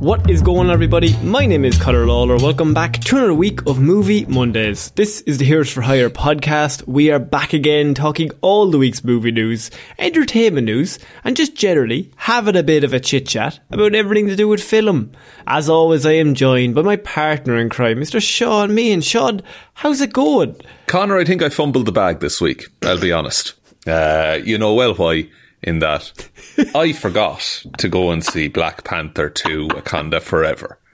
What is going on, everybody? My name is Conor Lawler. Welcome back to another week of Movie Mondays. This is the Heroes for Hire podcast. We are back again talking all the week's movie news, entertainment news, and just generally having a bit of a chit chat about everything to do with film. As always, I am joined by my partner in crime, Mr. Sean Meighan Sean, how's it going? Connor, I think I fumbled the bag this week, I'll be honest. Uh, you know well why in that I forgot to go and see Black Panther 2 Wakanda Forever.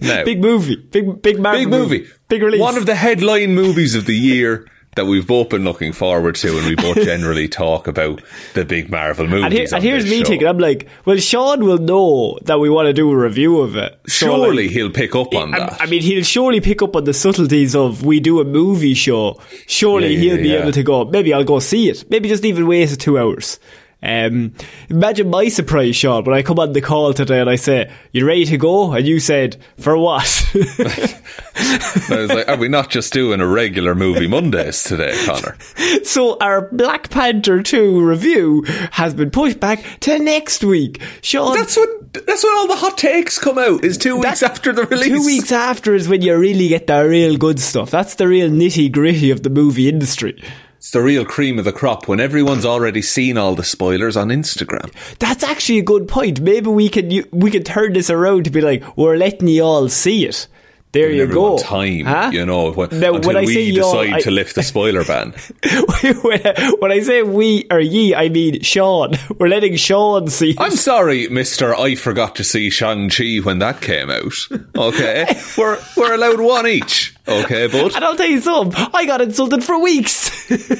Now, Big movie. Big, big big movie. Big release. One of the headline movies of the year that we've both been looking forward to, and we both generally talk about the big Marvel movies. and, here, and here's me show. thinking, I'm like, well, Sean will know that we want to do a review of it. So, Surely like, he'll pick up on I, that. I mean, he'll surely pick up on the subtleties of we do a movie show. Surely Yeah, he'll yeah, be yeah. able to go. Maybe I'll go see it. Maybe just even waste two hours. Um, imagine my surprise, Sean, when I come on the call today and I say, "You ready to go?" and you said, "For what?" I was like, are we not just doing a regular movie Mondays today, Connor? so our Black Panther two review has been pushed back to next week. Sean, That's what that's when all the hot takes come out. Is two weeks after the release. Two weeks after is when you really get the real good stuff. That's the real nitty gritty of the movie industry. It's the real cream of the crop when everyone's already seen all the spoilers on Instagram. That's actually a good point. Maybe we can we can turn this around to be like, we're letting you all see it. There you go. Time, Huh? you know, when, Now, until when I we say decide I- to lift the spoiler ban. when, when I say we or ye, I mean Sean. We're letting Sean see. I'm sorry, Mister. I forgot to see Shang Chi when that came out. Okay, we're we're allowed one each. Okay, but and I'll tell you something. I got insulted for weeks.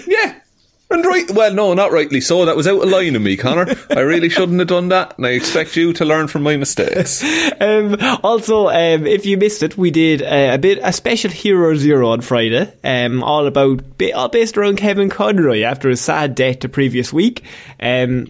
yeah. And right, well, no, not rightly so. That was out of line of me, Connor. I really shouldn't have done that, and I expect you to learn from my mistakes. um, also, um, if you missed it, we did uh, a bit a special Hero Zero on Friday, um, all about all based around Kevin Conroy after his sad death the previous week. Um,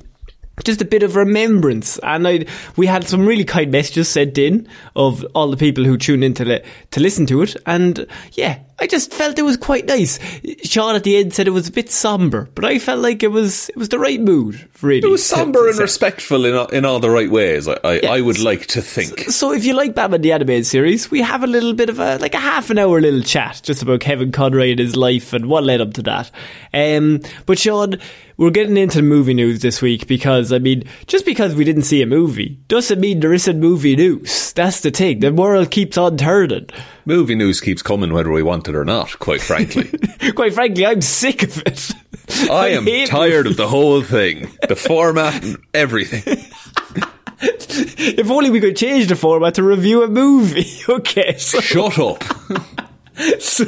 just a bit of remembrance, and I we had some really kind messages sent in of all the people who tuned in to li- to listen to it, and yeah, I just felt it was quite nice. Sean at the end said it was a bit somber, but I felt like it was it was the right mood. Really, It was somber and respectful in all, in all the right ways. I I, I would like to think. So if you like Batman the Animated Series, we have a little bit of a like a half an hour little chat just about Kevin Conroy and his life and what led up to that. Um, but Sean, we're getting into the movie news this week because I mean, just because we didn't see a movie doesn't mean there isn't movie news. That's the thing. The world keeps on turning. Movie news keeps coming whether we want it or not. Quite frankly, Quite frankly, I'm sick of it. I am hate tired of the whole thing, the format and everything. If only we could change the format to review a movie. Okay, so Shut up. So,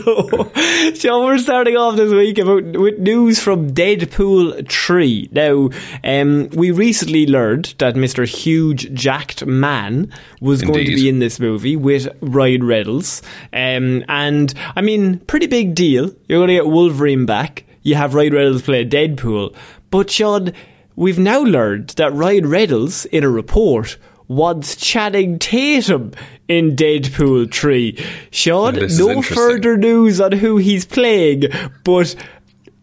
Sean, we're starting off this week about with news from Deadpool 3. Now, um, we recently learned that Mr. Huge Jacked Man was going to be in this movie with Ryan Reynolds. Um, and, I mean, pretty big deal. You're going to get Wolverine back. you have Ryan Reynolds play Deadpool. But Sean, we've now learned that Ryan Reynolds, in a report, wants Channing Tatum in Deadpool 3. Sean, no further news on who he's playing, but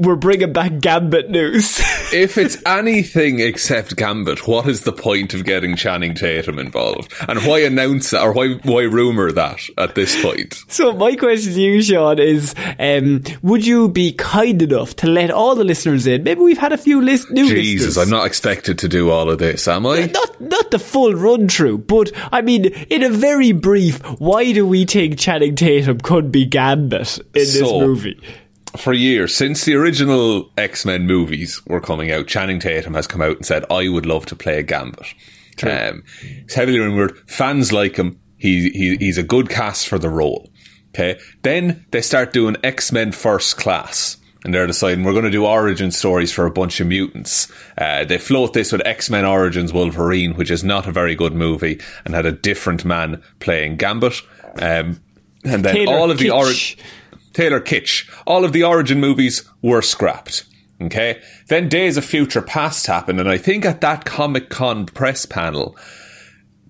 we're bringing back Gambit news. if it's anything except Gambit, what is the point of getting Channing Tatum involved? And why announce that, or why why rumor that at this point? So my question to you, Sean, is: um, Would you be kind enough to let all the listeners in? Maybe we've had a few list- new Jesus, listeners. I'm not expected to do all of this, am I? Not not the full run through, but I mean, in a very brief, why do we think Channing Tatum could be Gambit in this movie? For years, since the original X Men movies were coming out, Channing Tatum has come out and said, "I would love to play a Gambit." Um, he's heavily rumored. Fans like him. He, he he's a good cast for the role. Okay. Then they start doing X Men First Class. And they're deciding we're going to do origin stories for a bunch of mutants. Uh, they float this with X Men Origins Wolverine, which is not a very good movie, and had a different man playing Gambit. Um, and then Taylor all of the Kitsch. origin. Taylor Kitsch. All of the Origin movies were scrapped. Okay. Then Days of Future Past happened, and I think at that Comic Con press panel,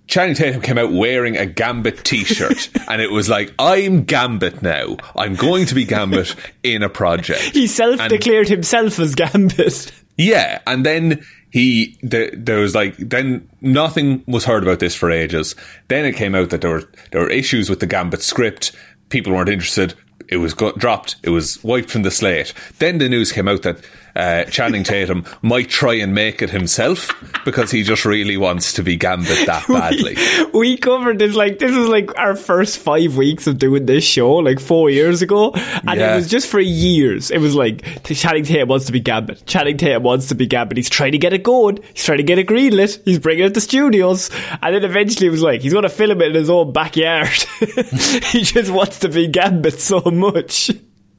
Channing Tatum came out wearing a Gambit t-shirt, and it was like, I'm Gambit now. I'm going to be Gambit in a project. He self-declared himself as Gambit. Yeah, and then he the, there was like then nothing was heard about this for ages. Then it came out that there were there were issues with the Gambit script. People weren't interested. It was got dropped. It was wiped from the slate. Then the news came out that uh, Channing Tatum might try and make it himself because he just really wants to be Gambit that badly. We, we covered this like this was like our first five weeks of doing this show like four years ago, and Yeah. it was just for years. It was like Channing Tatum wants to be Gambit. Channing Tatum wants to be Gambit. He's trying to get it going. He's trying to get it greenlit. He's bringing it to studios, and then eventually it was like he's going to film it in his own backyard. he just wants to be Gambit so much.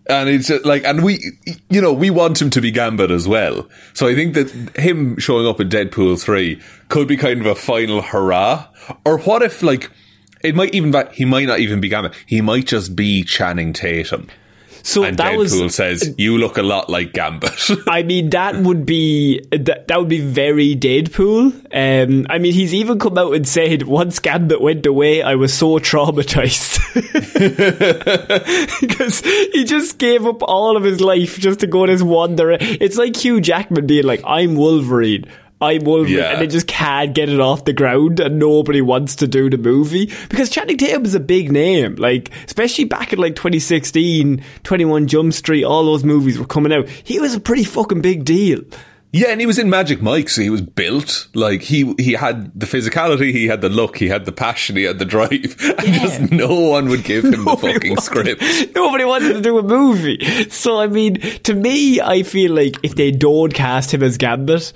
And it's uh, like, and we, you know, we want him to be Gambit as well. So I think that him showing up in Deadpool 3 could be kind of a final hurrah. Or what if, like, it might even, he might not even be Gambit. He might just be Channing Tatum. So And that Deadpool was says, you look a lot like Gambit. I mean, that would be that, that would be very Deadpool. Um, I mean, he's even come out and said once Gambit went away, I was so traumatized because he just gave up all of his life just to go this one direction. It's like Hugh Jackman being like, "I'm Wolverine." I'm Wolverine, Yeah. and they just can't get it off the ground, and nobody wants to do the movie because Channing Tatum is a big name, like especially back in like 2016, 21 Jump Street, all those movies were coming out. He was a pretty fucking big deal. yeah, and he was in Magic Mike, so he was built. Like, he, he had the physicality, he had the look, he had the passion, he had the drive. And just no one would give him the fucking wanted- script. Nobody wanted to do a movie. So, I mean, to me, I feel like if they don't cast him as Gambit,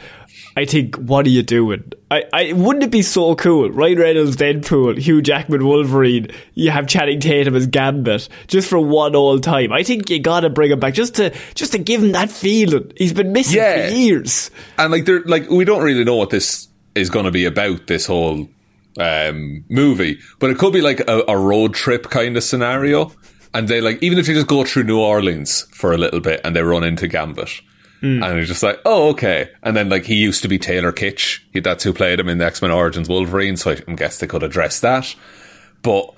I think, what are you doing? I, I wouldn't it be so cool? Ryan Reynolds, Deadpool, Hugh Jackman, Wolverine. You have Channing Tatum as Gambit, just for one all time. I think you gotta bring him back just to just to give him that feeling. He's been missing Yeah. for years. And like, they're like, we don't really know what this is going to be about. This whole um, movie, but it could be like a, a road trip kind of scenario. And they like, even if they just go through New Orleans for a little bit and they run into Gambit. Mm. And it's just like, oh, okay. And then, like, he used to be Taylor Kitsch. He, that's who played him in the X Men Origins Wolverine. So I guess they could address that. But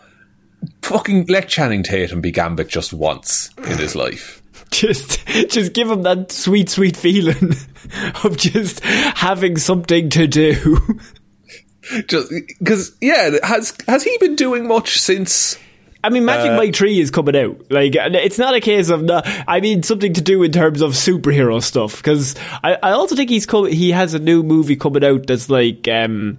fucking let Channing Tatum be Gambit just once in his life. Just, just give him that sweet, sweet feeling of just having something to do. Just because, yeah, has has he been doing much since? I mean, Magic Mike 3 is coming out. Like, it's not a case of, no, I mean, something to do in terms of superhero stuff. Because I, I also think he's co- he has a new movie coming out that's like, um,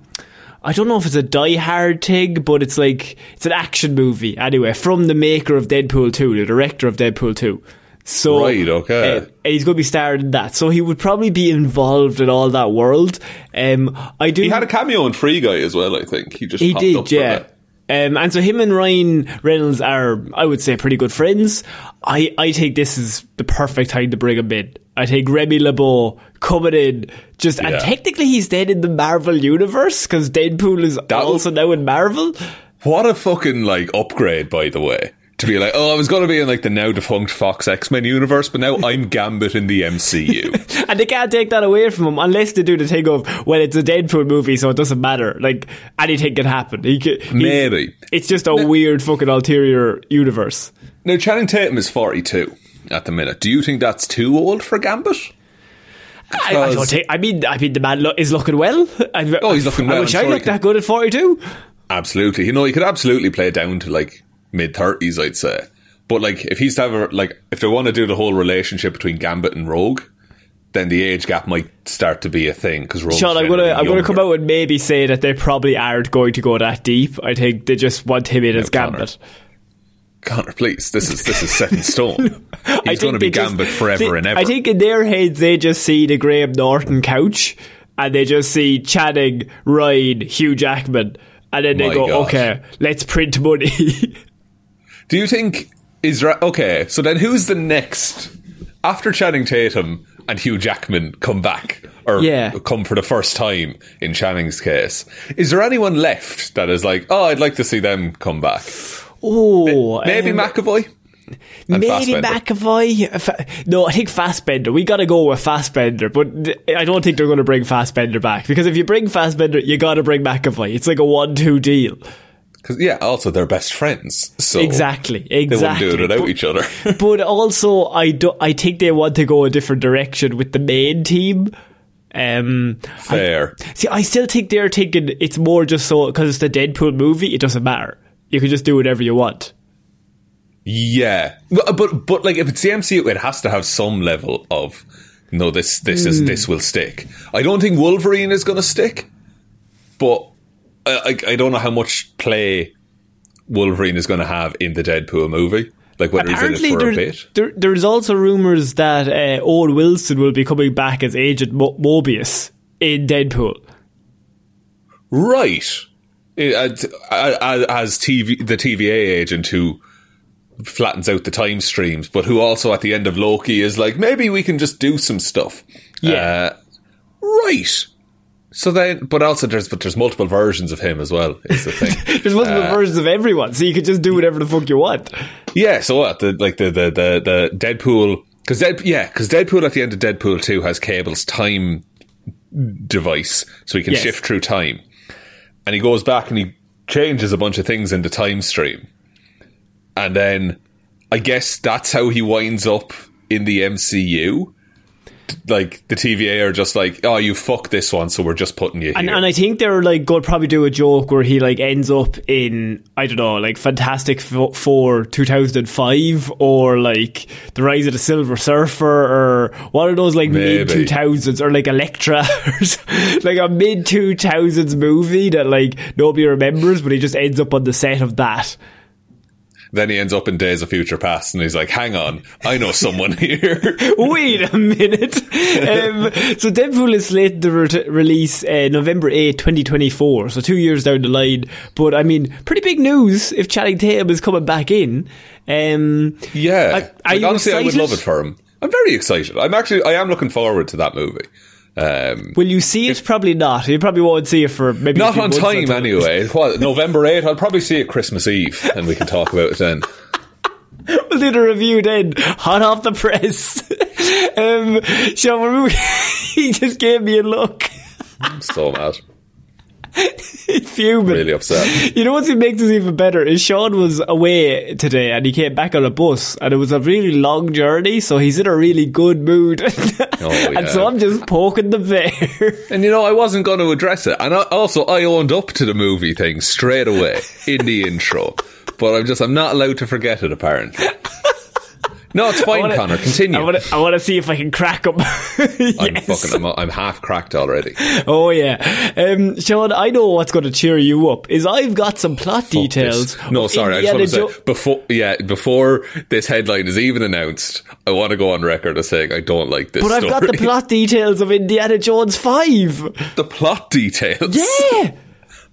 I don't know if it's a Die Hard thing, but it's like, it's an action movie. Anyway, from the maker of Deadpool 2, the director of Deadpool 2. So, Right, okay. uh, and he's going to be starred in that. So he would probably be involved in all that world. Um, I do. He had a cameo in Free Guy as well. I think he just He popped up did, for yeah. Um, and so him and Ryan Reynolds are, I would say, pretty good friends. I, I think this is the perfect time to bring him in. I think Remy LeBeau coming in, just and technically he's dead in the Marvel universe because Deadpool is That also now in Marvel. What a fucking like upgrade, by the way. To be like, oh, I was going to be in like the now defunct Fox X Men universe, but now I'm Gambit in the MCU. and they can't take that away from him unless they do the thing of, well, it's a Deadpool movie, so it doesn't matter. Like anything can happen. He could, Maybe. it's just a weird fucking ulterior universe. Now, Channing Tatum is 42 at the minute. Do you think that's too old for Gambit? I, I don't think. I mean, I mean, the man lo- is looking well. I, Oh, he's looking well. I wish I'm I sure looked can- that good at forty-two. Absolutely. You know, he could absolutely play it down to like mid 30s, I'd say. But like, if he's to have a, like, if they want to do the whole relationship between Gambit and Rogue, then the age gap might start to be a thing because Rogue. Sean, I'm gonna I'm gonna come out and maybe say that they probably aren't going to go that deep. I think they just want him in as Gambit. Connor, please, this is this is set in stone. He's going to be they just- Gambit forever they- and ever. I think in their heads they just see the Graham Norton couch and they just see Channing, Ryan, Hugh Jackman, and then they My go, God. okay, let's print money. Do you think is ra- okay? So then, who's the next after Channing Tatum and Hugh Jackman come back or Yeah. come for the first time in Channing's case? Is there anyone left that is like, oh, I'd like to see them come back? oh, Maybe um, McAvoy. And Maybe. McAvoy. No, I think Fassbender. We got to go with Fassbender, but I don't think they're going to bring Fassbender back because if you bring Fassbender, you got to bring McAvoy. It's like a one-two deal. Because yeah, also they're best friends. So Exactly, exactly. They wouldn't do it without But- each other. but also, I do, I think they want to go a different direction with the main team. Um, Fair. see, I still think they're thinking it's more just so because it's the Deadpool movie. It doesn't matter. You can just do whatever you want. Yeah, but, but but like if it's the MCU, it has to have some level of no. This this Hmm. is this will stick. I don't think Wolverine is going to stick, but I, I don't know how much play Wolverine is going to have in the Deadpool movie. Like whether he's in Apparently, it for there, a bit. there, there's also rumors that uh, Owen Wilson will be coming back as Agent Mo- Mobius in Deadpool. Right. As, as as TV, the TVA agent who flattens out the time streams, but who also at the end of Loki is like, maybe we can just do some stuff. Yeah. Uh, right. So then, but also there's but there's multiple versions of him as well. Is the thing. There's multiple Uh, versions of everyone, so you can just do whatever the fuck you want. yeah. So what? The like the the the, the Deadpool because Dead, yeah because Deadpool at the end of Deadpool two has Cable's time device, so he can Yes. shift through time, and he goes back and he changes a bunch of things in the time stream, and then I guess that's how he winds up in the MCU. Like the TVA are just like, oh, you fuck this one, so we're just putting you And, here. and I think they're like going to probably do a joke where he like ends up in I don't know like Fantastic Fo- Four 2005 or like The Rise of the Silver Surfer or one of those like mid 2000s or like Elektra or like a mid 2000s movie that like nobody remembers but he just ends up on the set of that. Then he ends up in Days of Future Past, and he's like, hang on, I know someone here. Wait a minute. Um, so Deadpool is slated to re- release uh, November 8, 2024. So two years down the line. But I mean, pretty big news if Channing Tatum is coming back in. Um, Yeah. Are Like, honestly, I would love it for him. I'm very excited. I'm actually, I am looking forward to that movie. Um, will you see it? Probably not. You probably won't see it for maybe not on time, anyway. What, November 8th? I'll probably see it Christmas Eve, and we can talk about it then. We'll do the review then, hot off the press. um, Sean, he just gave me a look. I'm so mad. He's fuming. Really upset. You know what makes this even better is Sean was away today and he came back on a bus and it was a really long journey, so he's in a really good mood. Oh, and so. I'm just poking the bear. And you know, I wasn't going to address it. And I, also, I owned up to the movie thing straight away in the intro. But I'm just, I'm not allowed to forget it, apparently. No, it's fine, wanna- Connor. Continue. I want to. I want to see if I can crack him. I'm fucking, I'm, I'm half cracked already. Oh yeah, um, Sean. I know what's going to cheer you up. Is I've got some plot Fuck details. this. No, sorry. I just want to Jo- say before, yeah, before this headline is even announced, I want to go on record as saying I don't like this. But I've got the plot details of Indiana Jones Five. the plot details. Yeah.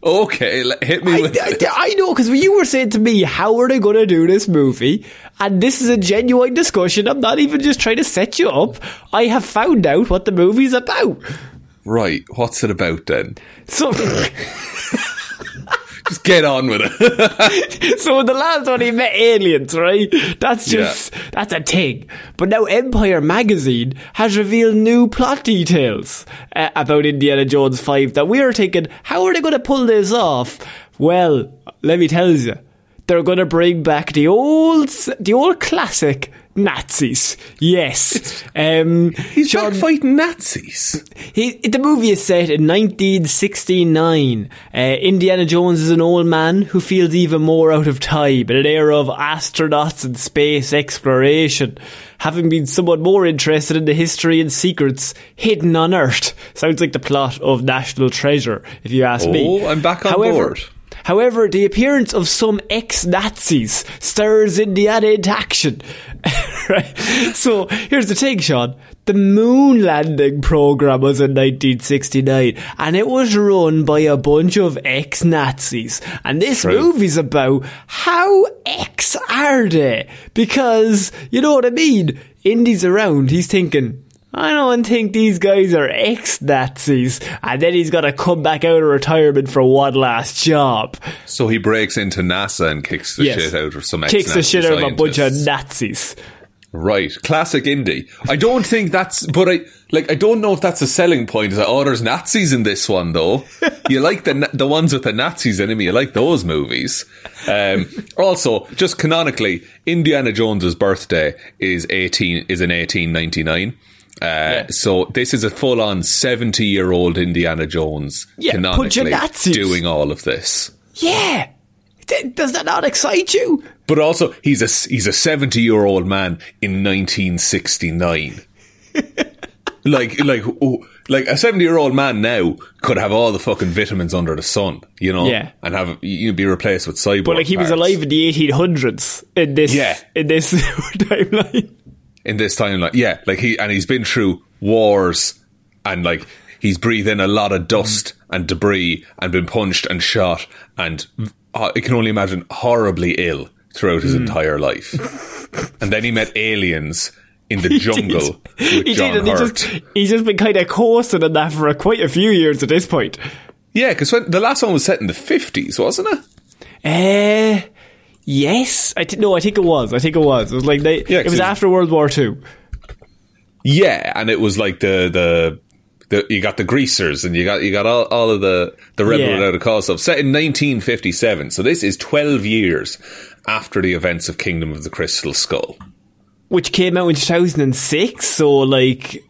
Okay, hit me I, with it. I, I know because you were saying to me, "How are they going to do this movie?" And this is a genuine discussion. I'm not even just trying to set you up. I have found out what the movie's about. Right, what's it about then? So, Just get on with it. so the last one he met aliens, right? That's just Yeah. that's a thing. But now Empire magazine has revealed new plot details uh, about Indiana Jones 5 that we are thinking, how are they going to pull this off? Well, let me tell you. They're going to bring back the old the old classic Nazis. Yes. Um He's Sean- back fighting Nazis. he, the movie is set in 1969. Uh, Indiana Jones is an old man who feels even more out of time in an era of astronauts and space exploration, having been somewhat more interested in the history and secrets hidden on Earth. Sounds like the plot of National Treasure, if you ask me. Oh, I'm back on However, board. However, the appearance of some ex-Nazis stirs Indiana into action. right? So, here's the thing, Sean. The moon landing program was in 1969, and it was run by a bunch of ex-Nazis. And this True. movie's about how ex are they? Because, you know what I mean? Indy's around, he's thinking, I don't think these guys are ex-Nazis. And then he's gotta come back out of retirement for one last job. So he breaks into NASA and kicks the Yes. shit out of some ex Kicks the shit out of a bunch of. Nazis. Right, classic Indy. I don't think that's, but I like. I don't know if that's a selling point. Is that oh, there's Nazis in this one though. you like the the ones with the Nazis in them. You like those movies. Um, also, just canonically, Indiana Jones's birthday is eighteen is in eighteen ninety nine. Uh, So this is a full on seventy year old Indiana Jones Yeah, canonically doing all of this. Yeah! D- Does that not excite you? But also, he's a he's a seventy year old man in nineteen sixty nine. like like oh, like a seventy year old man now could have all the fucking vitamins under the sun, you know, Yeah. and have you be replaced with cyborg. But like he was alive in the 1800s in this, Yeah. in this timeline. In this timeline. Yeah, like he and he's been through wars and like he's breathed in a lot of dust and debris and been punched and shot and uh, I can only imagine horribly ill throughout his entire life. and then he met aliens in the jungle with He John did, and he just, he's just been kind of coursing in that for a, quite a few years at this point. Yeah, because when the last one was set in the fifties, wasn't it? Uh, yes. I th- no, I think it was. I think it was. It was like they, Yeah, it was after World War Two. Yeah, and it was like the the. The, you got the greasers and you got you got all, all of the the rebel Yeah. without a cause stuff set in 1957 so this is 12 years after the events of Kingdom of the Crystal Skull which came out in 2006, so like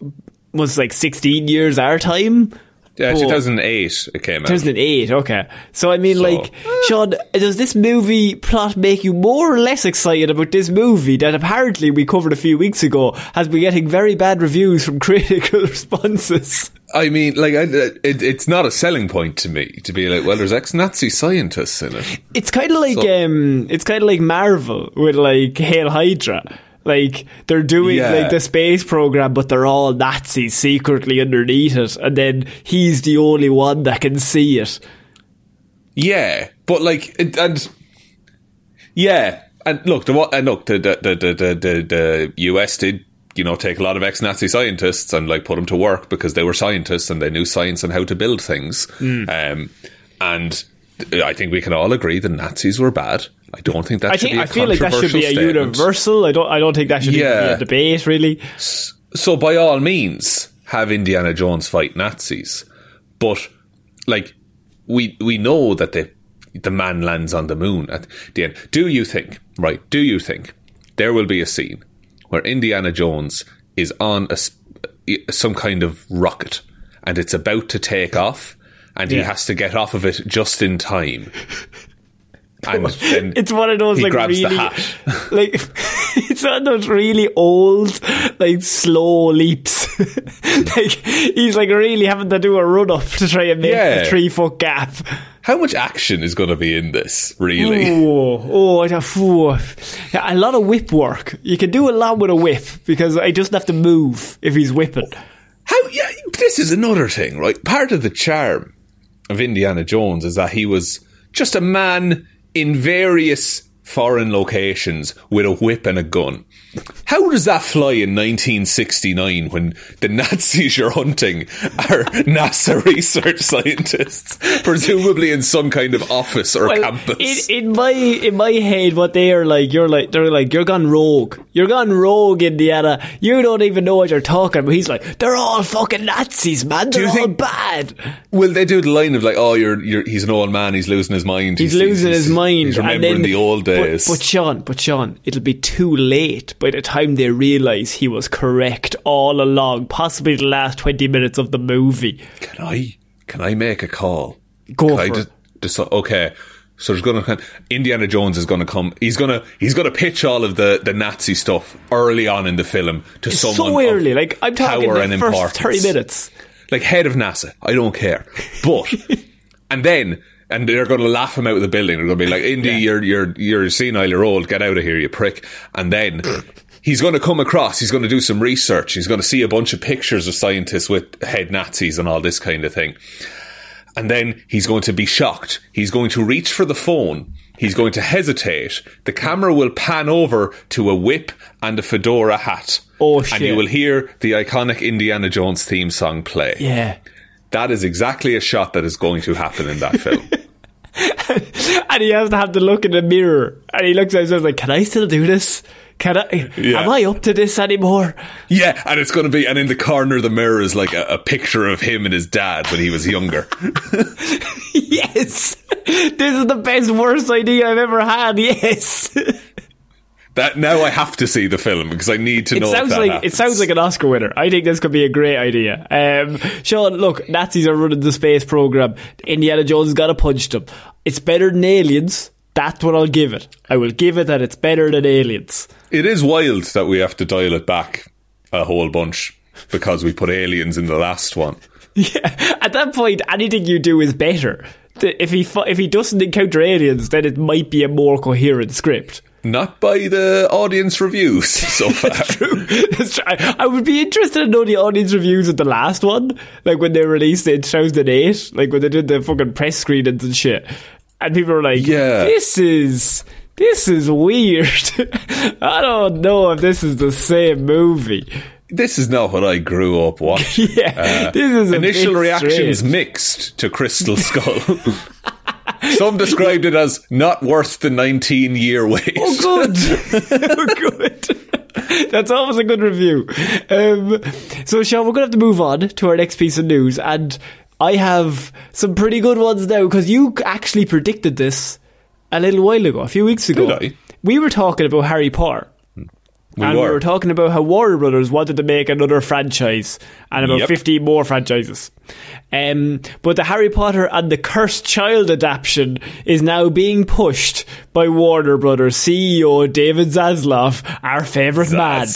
was like 16 years our time. Yeah Oh. 2008 it came out 2008, okay. So I mean, So- like, Sean, does this movie plot make you more or less excited about this movie that apparently we covered a few weeks ago has been getting very bad reviews from critical responses? I mean like I, it, it's not a selling point to me to be like well there's ex-Nazi scientists in it It's kind of like So- um, it's kind of like Marvel with like Hail Hydra. Like they're doing Yeah. like the space program, but they're all Nazis secretly underneath it, and then he's the only one that can see it. Yeah, but like, it, and yeah, and look, the and look, the the, the the the the the US did you know take a lot of ex-Nazi scientists and like put them to work because they were scientists and they knew science and how to build things. Um, and I think we can all agree the Nazis were bad. I don't think that I should think be a I feel like that should be a statement. universal. I don't. I don't think that should even be Yeah. a debate. Really, So by all means, have Indiana Jones fight Nazis, but like we we know that the the man lands on the moon at the end. Do you think right? Do you think there will be a scene where Indiana Jones is on a some kind of rocket and it's about to take off, and he has to get off of it just in time? And then it's one of those like really, like it's one of those really old, like slow leaps. like he's like really having to do a run up to try and make Yeah. the three foot gap. How much action is going to be in this? Really? Oh, oh, I don't-. Yeah, a lot of whip work. You can do a lot with a whip because he doesn't have to move if he's whipping. How? Yeah, this is another thing, right? Part of the charm of Indiana Jones is that he was just a man in various foreign locations with a whip and a gun. How does that fly in 1969 when the Nazis you're hunting are NASA research scientists, presumably in some kind of office or Well, campus? In, in my in my head, what they are like, you're like they're like you're gone rogue. You're gone rogue, Indiana. You don't even know what you're talking about. He's like, they're all fucking Nazis, man. They're you all think- bad. Will they do the line of like, oh, you're, you're, he's an old man, he's losing his mind. He's, losing his mind. He's remembering then- the old days. But, Sean, but Sean, it'll be too late by the time they realise he was correct all along. Possibly the last twenty minutes of the movie. can I, can I make a call? Go Can for it. okay. So there's gonna Indiana Jones is gonna come. He's gonna he's gonna pitch all of the, the Nazi stuff early on in the film to It's someone so early. Like I'm talking power the and first importance. thirty minutes. like head of NASA. I don't care. But and then and they're going to laugh him out of the building. They're going to be like, "Indy, you're you're you're senile. You're old. Get out of here, you prick." And then. He's going to come across, he's going to do some research, he's going to see a bunch of pictures of scientists with head Nazis and all this kind of thing. And then he's going to be shocked. He's going to reach for the phone. He's going to hesitate. The camera will pan over to a whip and a fedora hat. Oh, shit! And you will hear the iconic Indiana Jones theme song play. Yeah. That is exactly a shot that is going to happen in that film. and he has to have to look in the mirror. And he looks at himself like, "Can I still do this? Can I? Yeah. Am I up to this anymore?" yeah, and it's going to be, and in the corner of the mirror is like a, a picture of him and his dad when he was younger. yes, this is the best worst idea I've ever had. Yes, that now I have to see the film because I need to know. if sounds like it sounds like an Oscar winner. I think this could be a great idea. Um, Sean, look, Nazis are running the space program. Indiana Jones has got to punch them. It's better than Aliens. That's what I'll give it. I will give it that it's better than Aliens. It is wild that we have to dial it back a whole bunch because we put aliens in the last one. Yeah, at that point, anything you do is better. If he if he doesn't encounter aliens, then it might be a more coherent script. Not by the audience reviews so far. That's true. I, I would be interested to know the audience reviews of the last one, like when they released it in 2008, like when they did the fucking press screenings and shit, and people were like, Yeah. this is." This is weird. I don't know if this is the same movie. this is not what I grew up watching. Yeah, uh, this is a Initial reactions strange. mixed to Crystal Skull. Some described it as not worth the 19 year wait. Oh, good. oh, good. That's always a good review. Um, so, Sean, we're going to have to move on to our next piece of news. And I have some pretty good ones now because you actually predicted this a little while ago, a few weeks ago. Did I? We were talking about Harry Potter. We and we were. were talking about how Warner Brothers wanted to make another franchise and about Yep. 15 more franchises. Um, but the Harry Potter and the Cursed Child adaptation is now being pushed by Warner Brothers CEO David Zaslav, our favourite man.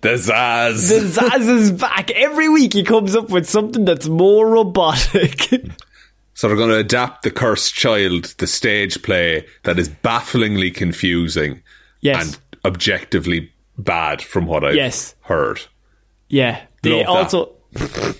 The Zaz. The Zaz is back. Every week he comes up with something that's more robotic. So they're going to adapt The Cursed Child, the stage play that is bafflingly confusing Yes. and objectively bad from what I've Yes. heard. Yeah, they Love also.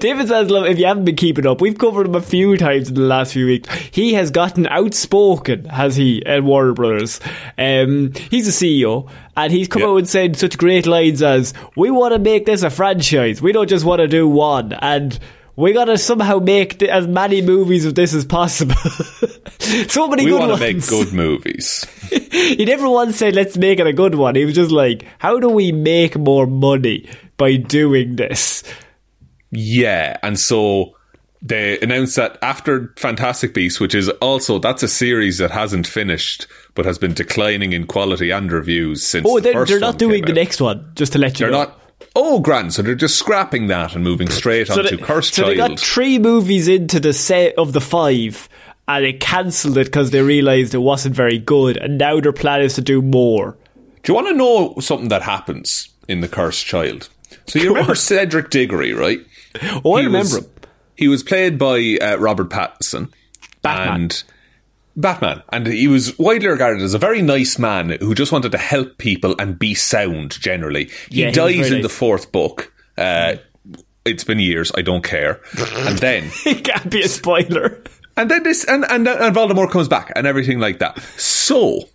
David Zaslav, if you haven't been keeping up, we've covered him a few times in the last few weeks. He has gotten outspoken, has he, at Warner Brothers. Um, he's the CEO, and he's come Yeah. out and said such great lines as, "We want to make this a franchise. We don't just want to do one." And we gotta somehow make th- as many movies of this as possible. so many We good want to make good movies. He never once said, let's make it a good one. He was just like, how do we make more money by doing this? Yeah, and so they announced that after Fantastic Beasts, which is also that's a series that hasn't finished but has been declining in quality and reviews since. Oh, the they're, they're not doing came the out. next one, just to let you They're know. not. Oh, grand! So they're just scrapping that and moving straight so onto they, Cursed so they got three movies into the set of the five, and they cancelled it because they realised it wasn't very good, and now their plan is to do more. Do you want to know something that happens in the Cursed Child? So you remember Cedric Diggory, right? Oh, I He remember was, him. He was played by uh, Robert Pattinson. Batman. And Batman. And he was widely regarded as a very nice man who just wanted to help people and be sound generally. He Yeah, he dies very in the fourth book. Uh, it's been years, I don't care. And then It can't be a spoiler. and then this and, and and Voldemort comes back and everything like that. So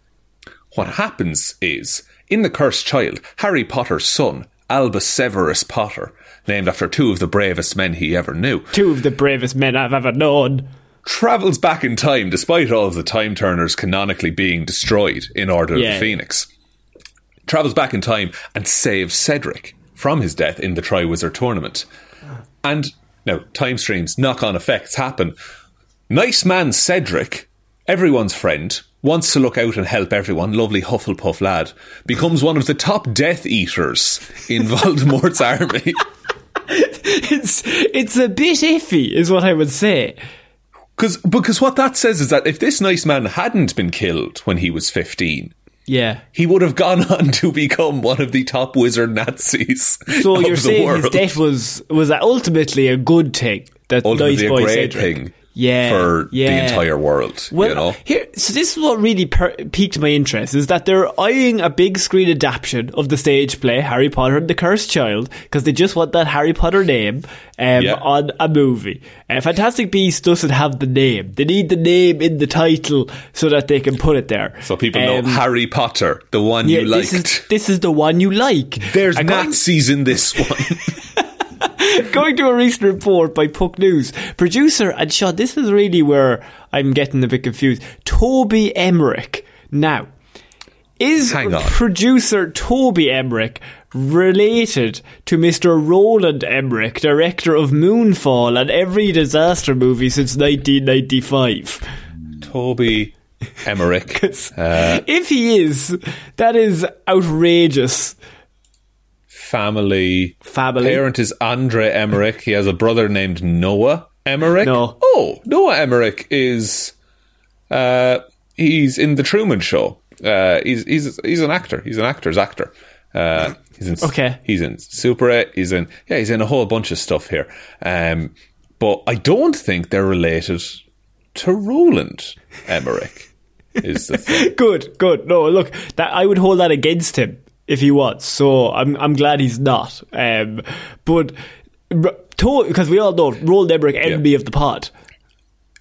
what happens is In The Cursed Child, Harry Potter's son, Albus Severus Potter, named after two of the bravest men he ever knew, Two of the bravest men I've ever known. Travels back in time despite all of the time turners canonically being destroyed in Order Yeah. of the Phoenix. Travels back in time and saves Cedric from his death in the Triwizard tournament. And now, time streams, knock on effects happen. Nice man Cedric, everyone's friend, wants to look out and help everyone, lovely Hufflepuff lad, becomes one of the top Death Eaters in Voldemort's army. It's it's a bit iffy, is what I would say. Cause, because what that says is that if this nice man hadn't been killed when he was 15, Yeah. he would have gone on to become one of the top wizard Nazis. So you're saying world. his death was was ultimately a good thing. That ultimately nice a boy great Cedric. thing Yeah, for the entire world. Well, you know, here, so this is what really per- piqued my interest is that they're eyeing a big screen adaptation of the stage play Harry Potter and the Cursed Child because they just want that Harry Potter name um, Yeah. on a movie. Uh, Fantastic Beasts doesn't have the name; they need the name in the title so that they can put it there. so people know Um, Harry Potter, the one yeah, you liked. this is this is the one you like. There's going- Nazis in this one. Going to a recent report by Puck News, producer, and Sean, this is really where I'm getting a bit confused. Toby Emmerich. Now, is producer Toby Emmerich related to Mr. Roland Emmerich, director of Moonfall and every disaster movie since 1995? Toby Emmerich. Uh, if he is, that is outrageous. Family. Family. Parent is Andre Emmerich. He has a brother named Noah Emmerich. No. Oh, Noah Emmerich is. Uh, he's in the Truman Show. Uh, he's he's he's an actor. He's an actor's actor. Uh, he's in. Okay. He's in Super 8. He's in. Yeah, he's in a whole bunch of stuff here. Um, but I don't think they're related to Roland Emmerich. is the thing. Good, good. No, look, that I would hold that against him if he was. So I'm I'm glad he's not. Um, but because we all know Roland Emmerich, enemy of the pod.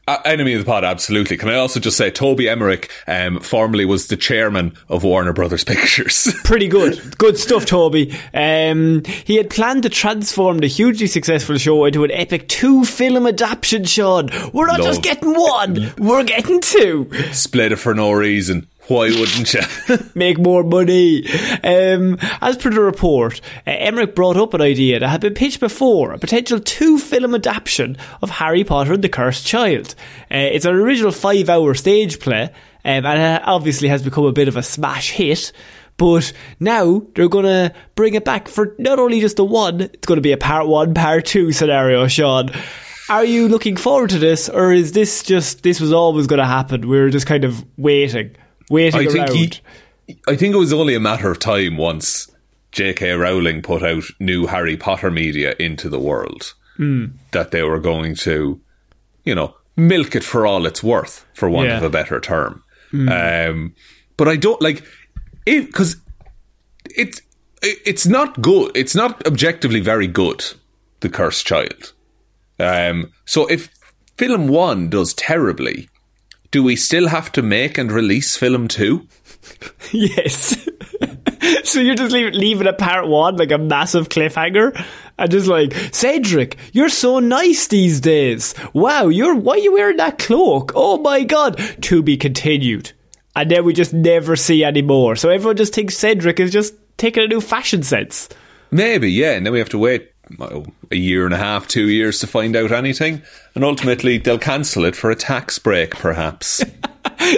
Uh, enemy of the pod, absolutely. Can I also just say Toby Emmerich um, formerly was the chairman of Warner Brothers Pictures. Pretty good. Good stuff, Toby. Um, he had planned to transform the hugely successful show into an epic two film adaptation, Sean. We're not just getting one, we're getting two. Split it for no reason. Why wouldn't you? make more money. Um, as per the report, uh, Emmerich brought up an idea that had been pitched before, a potential two-film adaptation of Harry Potter and the Cursed Child. Uh, it's an original five-hour stage play, um, and it obviously has become a bit of a smash hit. But now they're going to bring it back for not only just the one, it's going to be a part one, part two scenario, Sean. Are you looking forward to this, or is this just, this was always going to happen? We were just kind of waiting, waiting I around. think he, I think it was only a matter of time once J.K. Rowling put out new Harry Potter media into the world Hmm. that they were going to, you know, milk it for all it's worth, for want Yeah. of a better term. Um, but I don't like it because it's it, it's not good. It's not objectively very good. The Cursed Child. Um, so if film one does terribly, do we still have to make and release film two? Yes. so you're just leaving, leaving a part one like a massive cliffhanger, and just like Cedric, you're so nice these days. Wow, you're why are you wearing that cloak? Oh my god, to be continued. And then we just never see any more. So everyone just thinks Cedric is just taking a new fashion sense. Maybe, yeah. And then we have to wait a year and a half, two years to find out anything. And ultimately, they'll cancel it for a tax break, perhaps.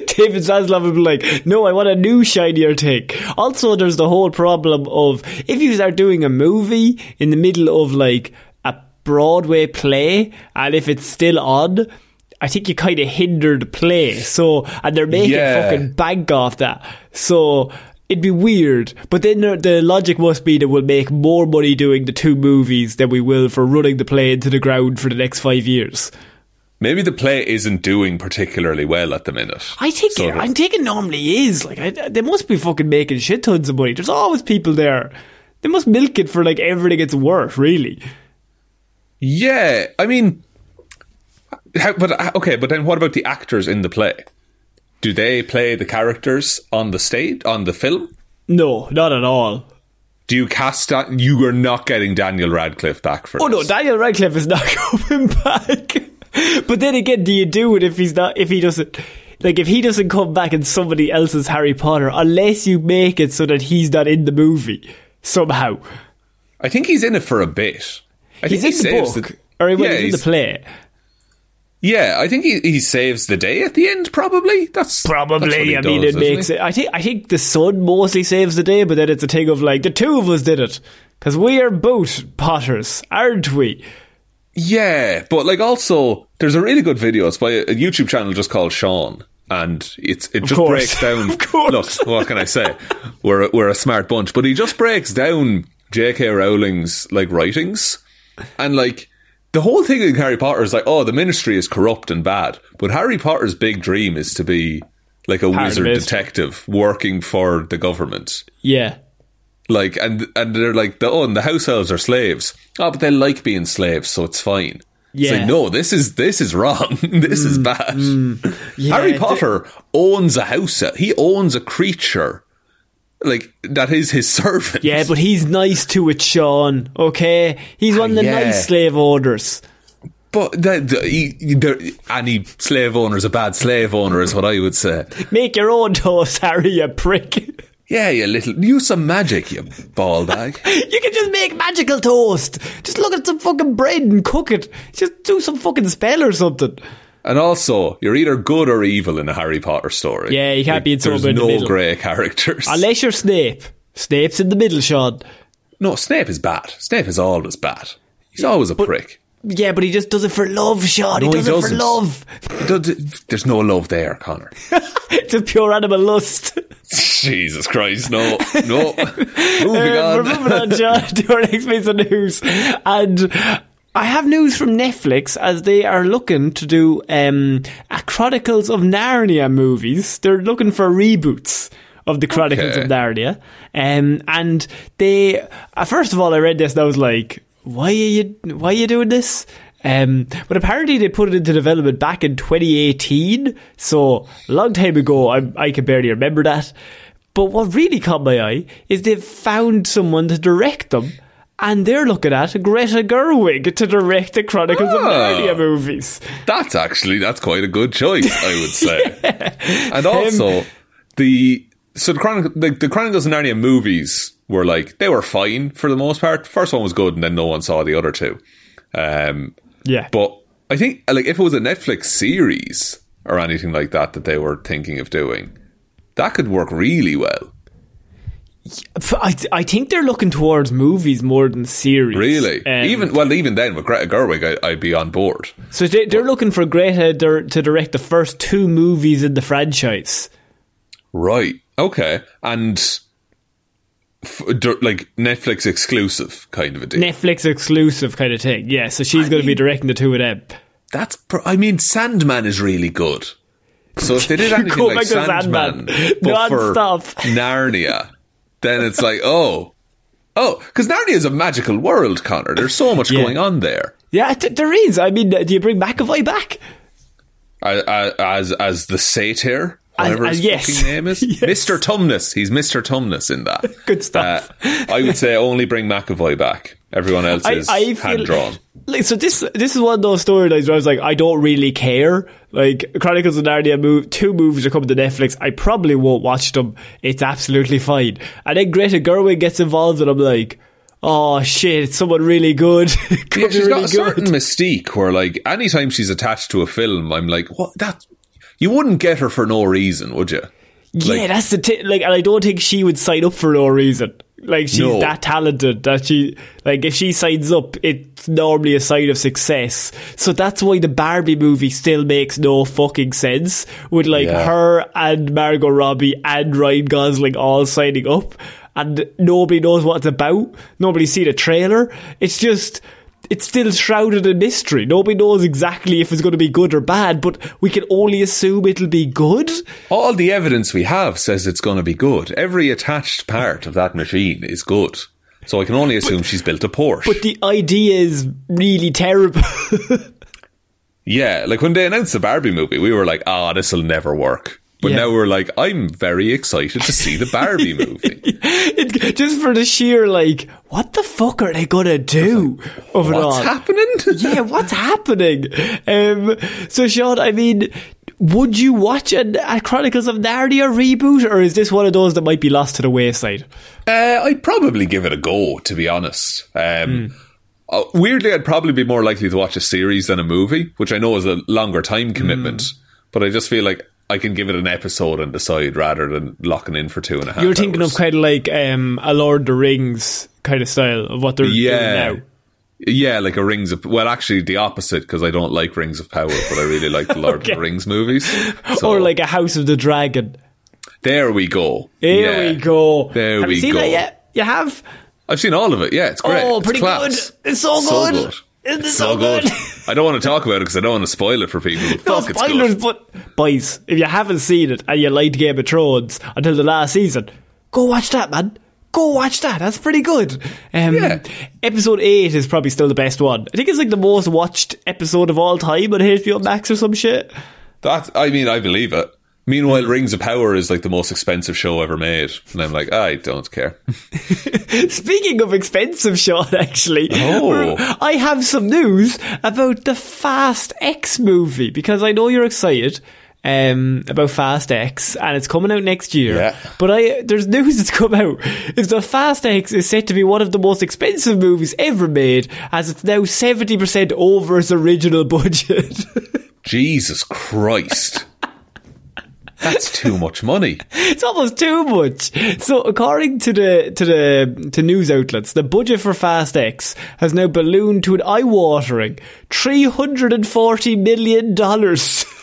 David Zaslav would be like, no, I want a new shinier take. Also, there's the whole problem of if you start doing a movie in the middle of like a Broadway play, and if it's still on, I think you kind of hinder the play. So, and they're making Yeah. fucking bank off that. So, it'd be weird. But then the, the logic must be that we'll make more money doing the two movies than we will for running the play into the ground for the next five years. Maybe the play isn't doing particularly well at the minute. I think So it, I'm thinking normally is like I, they must be fucking making shit tons of money. There's always people there. They must milk it for like everything it's worth, really. Yeah, I mean, how, but uh, okay, but then what about the actors in the play? Do they play the characters on the stage on the film? No, not at all. Do you cast that? You are not getting Daniel Radcliffe back for Oh no. Daniel Radcliffe is not coming back. but then again, do you do it if he's not? If he doesn't, like if he doesn't come back and somebody else's Harry Potter, unless you make it so that he's not in the movie somehow. I think he's in it for a bit. I He's think in he the book, or he yeah, was in the play. Yeah, I think he, he saves the day at the end. Probably that's that's Probably. he I mean, does, it isn't makes it. I think. I think the son mostly saves the day, but then it's a thing of like the two of us did it because we are both Potters, aren't we? Yeah, but like also, there's a really good video. It's by a, a YouTube channel just called Shaun, and it's it just breaks down. Of course. Look, what can I say? We're a, we're a smart bunch, but he just breaks down J.K. Rowling's like writings, and like the whole thing in Harry Potter is like, oh, the Ministry is corrupt and bad, but Harry Potter's big dream is to be like a wizard detective working for the government. Yeah. Like and and they're like the oh and the house elves are slaves. Oh, but they like being slaves, so it's fine. It's Yeah. like, no, this is this is wrong. this is bad. Yeah, Harry th- Potter owns a house. He owns a creature. Like that is his servant. Yeah, but he's nice to it, Shaun. Okay, he's one of the ah, yeah. nice slave owners. but the, the, he, any slave owner is a bad slave owner, is what I would say. Make your own toast, Harry, you prick. Yeah, you little use some magic, you ball bag. You can just make magical toast. Just look at some fucking bread and cook it. Just do some fucking spell or something. And also, you're either good or evil in a Harry Potter story. Yeah, you can't be in There's in the no middle. grey characters. Unless you're Snape. Snape's in the middle, Shaun. No, Snape is bad. Snape is always bad. He's always a prick. Yeah, but he just does it for love, Shaun. No, he he does it for love. He does- There's no love there, Conor. It's a pure animal lust. Jesus Christ, no, no. Moving Uh, on. We're moving on, John, to our next piece of news. And I have news from Netflix as they are looking to do um, a Chronicles of Narnia movies. They're looking for reboots of the Chronicles Okay. of Narnia. Um, and they, uh, first of all, I read this and I was like, why are you, why are you doing this? Um, but apparently they put it into development back in 2018, so a long time ago. I, I can barely remember that. But what really caught my eye is they've found someone to direct them, and they're looking at Greta Gerwig to direct the Chronicles of Oh. Narnia movies. That's actually that's quite a good choice, I would say. and also the so the, Chronic, the the Chronicles of Narnia movies were like they were fine for the most part. First one was good, and then no one saw the other two. Um, Yeah, but I think like if it was a Netflix series or anything like that that they were thinking of doing, that could work really well. I, I think they're looking towards movies more than series. Really, Um, even well, even then with Greta Gerwig, I, I'd be on board. so they, they're looking for Greta to direct the first two movies in the franchise. Right. Okay. And f- like Netflix exclusive kind of a deal. Netflix exclusive kind of thing. Yeah, so she's going to be directing the two of them. That's. Pr- I mean, Sandman is really good. So if they did anything like Sandman, Sandman. but for Narnia, then it's like, oh, oh, because Narnia is a magical world, Conor. There's so much Yeah. going on there. Yeah, th- there is. I mean, do you bring McAvoy back? I- I- As as the satyr, whatever As- his yes. fucking name is, Yes. Mr. Tumnus. He's Mr. Tumnus in that. Good stuff. Uh, I would say only bring McAvoy back. Everyone else is hand drawn. like so. This this is one of those storylines where I was like, I don't really care. Like Chronicles of Narnia, move, two movies are coming to Netflix. I probably won't watch them. It's absolutely fine. And then Greta Gerwig gets involved, and I'm like, oh shit, it's someone really good. Yeah, she's got really a certain good. mystique where, like, anytime she's attached to a film, I'm like, what? That you wouldn't get her for no reason, would you? Yeah, like- that's the t- like, and I don't think she would sign up for no reason. Like she's No. that talented that she like if she signs up, it's normally a sign of success. So that's why the Barbie movie still makes no fucking sense with like Yeah. her and Margot Robbie and Ryan Gosling all signing up, and nobody knows what it's about. Nobody's seen a trailer. It's just. It's still shrouded in mystery. Nobody knows exactly if it's going to be good or bad, but we can only assume it'll be good. All the evidence we have says it's going to be good. Every attached part of that machine is good. So I can only assume she's built a Porsche. But the idea is really terrible. yeah, like when they announced the Barbie movie, we were like, "Ah, this will never work." But Yeah. now we're like, I'm very excited to see the Barbie movie. It, just for the sheer like, what the fuck are they gonna do of it all? What's happening? yeah, what's happening? Um, so, Shaun, I mean, would you watch a, a Chronicles of Narnia reboot, or is this one of those that might be lost to the wayside? Uh, I'd probably give it a go, to be honest. Um, uh, weirdly, I'd probably be more likely to watch a series than a movie, which I know is a longer time commitment. But I just feel like I can give it an episode and decide rather than locking in for two and a half. You're thinking hours. of kind of like um, a Lord of the Rings kind of style of what they're yeah. doing now. Yeah, like a Rings of well, actually the opposite because I don't like Rings of Power, but I really like the Lord Okay. of the Rings movies. So, or like a House of the Dragon. there we go. Here Yeah. we go. There have we you seen go. that yet? You have? I've seen all of it. Yeah, it's great. Oh, It's pretty class. good. It's so good. It's so good. I don't want to talk about it because I don't want to spoil it for people. But No fuck, it's spoilers, good. but boys, if you haven't seen it and you liked Game of Thrones until the last season, go watch that, man. Go watch that. That's pretty good. Um, Yeah. Episode eight is probably still the best one. I think it's like the most watched episode of all time on HBO Max or some shit. That I mean, I believe it. Meanwhile, Rings of Power is like the most expensive show ever made, and I'm like, I don't care. Speaking of expensive, Shaun, actually, Oh. I have some news about the Fast X movie because I know you're excited um, about Fast X and it's coming out next year. Yeah. But I there's news that's come out is that Fast X is set to be one of the most expensive movies ever made, as it's now seventy percent over its original budget. Jesus Christ, that's too much money. it's almost too much. So, according to the to the to news outlets, the budget for Fast X has now ballooned to an eye-watering three hundred and forty million dollars.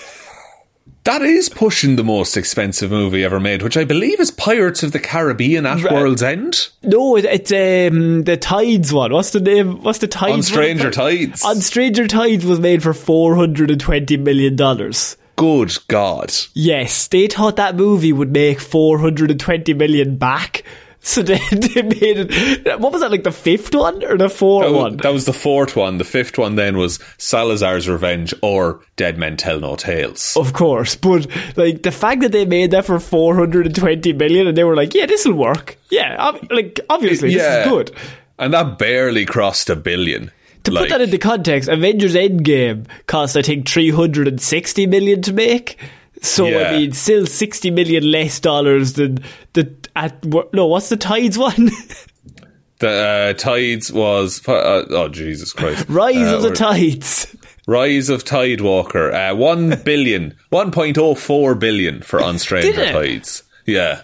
That is pushing the most expensive movie ever made, which I believe is Pirates of the Caribbean at Right. World's End. no, it, it's um, the Tides one. What's the name? What's the Tides? On one? Stranger Tides. On Stranger Tides was made for four hundred and twenty million dollars. Good God. Yes, they thought that movie would make 420 million back. So they, they made it. What was that, like the fifth one or the fourth That, one? that was the fourth one. The fifth one then was Salazar's Revenge or Dead Men Tell No Tales. Of course, but like the fact that they made that for 420 million and they were like, yeah, this will work. Yeah, ob- like obviously this is good. And that barely crossed a billion. To Like, put that into context, Avengers Endgame cost I think 360 million to make. So Yeah. I mean, still 60 million less dollars than the at no. What's the Tides one? the uh, Tides was uh, oh Jesus Christ! Rise Uh, of the Tides. Rise of Tidewalker. Uh, one billion, one point oh four billion for On Stranger Tides. Yeah.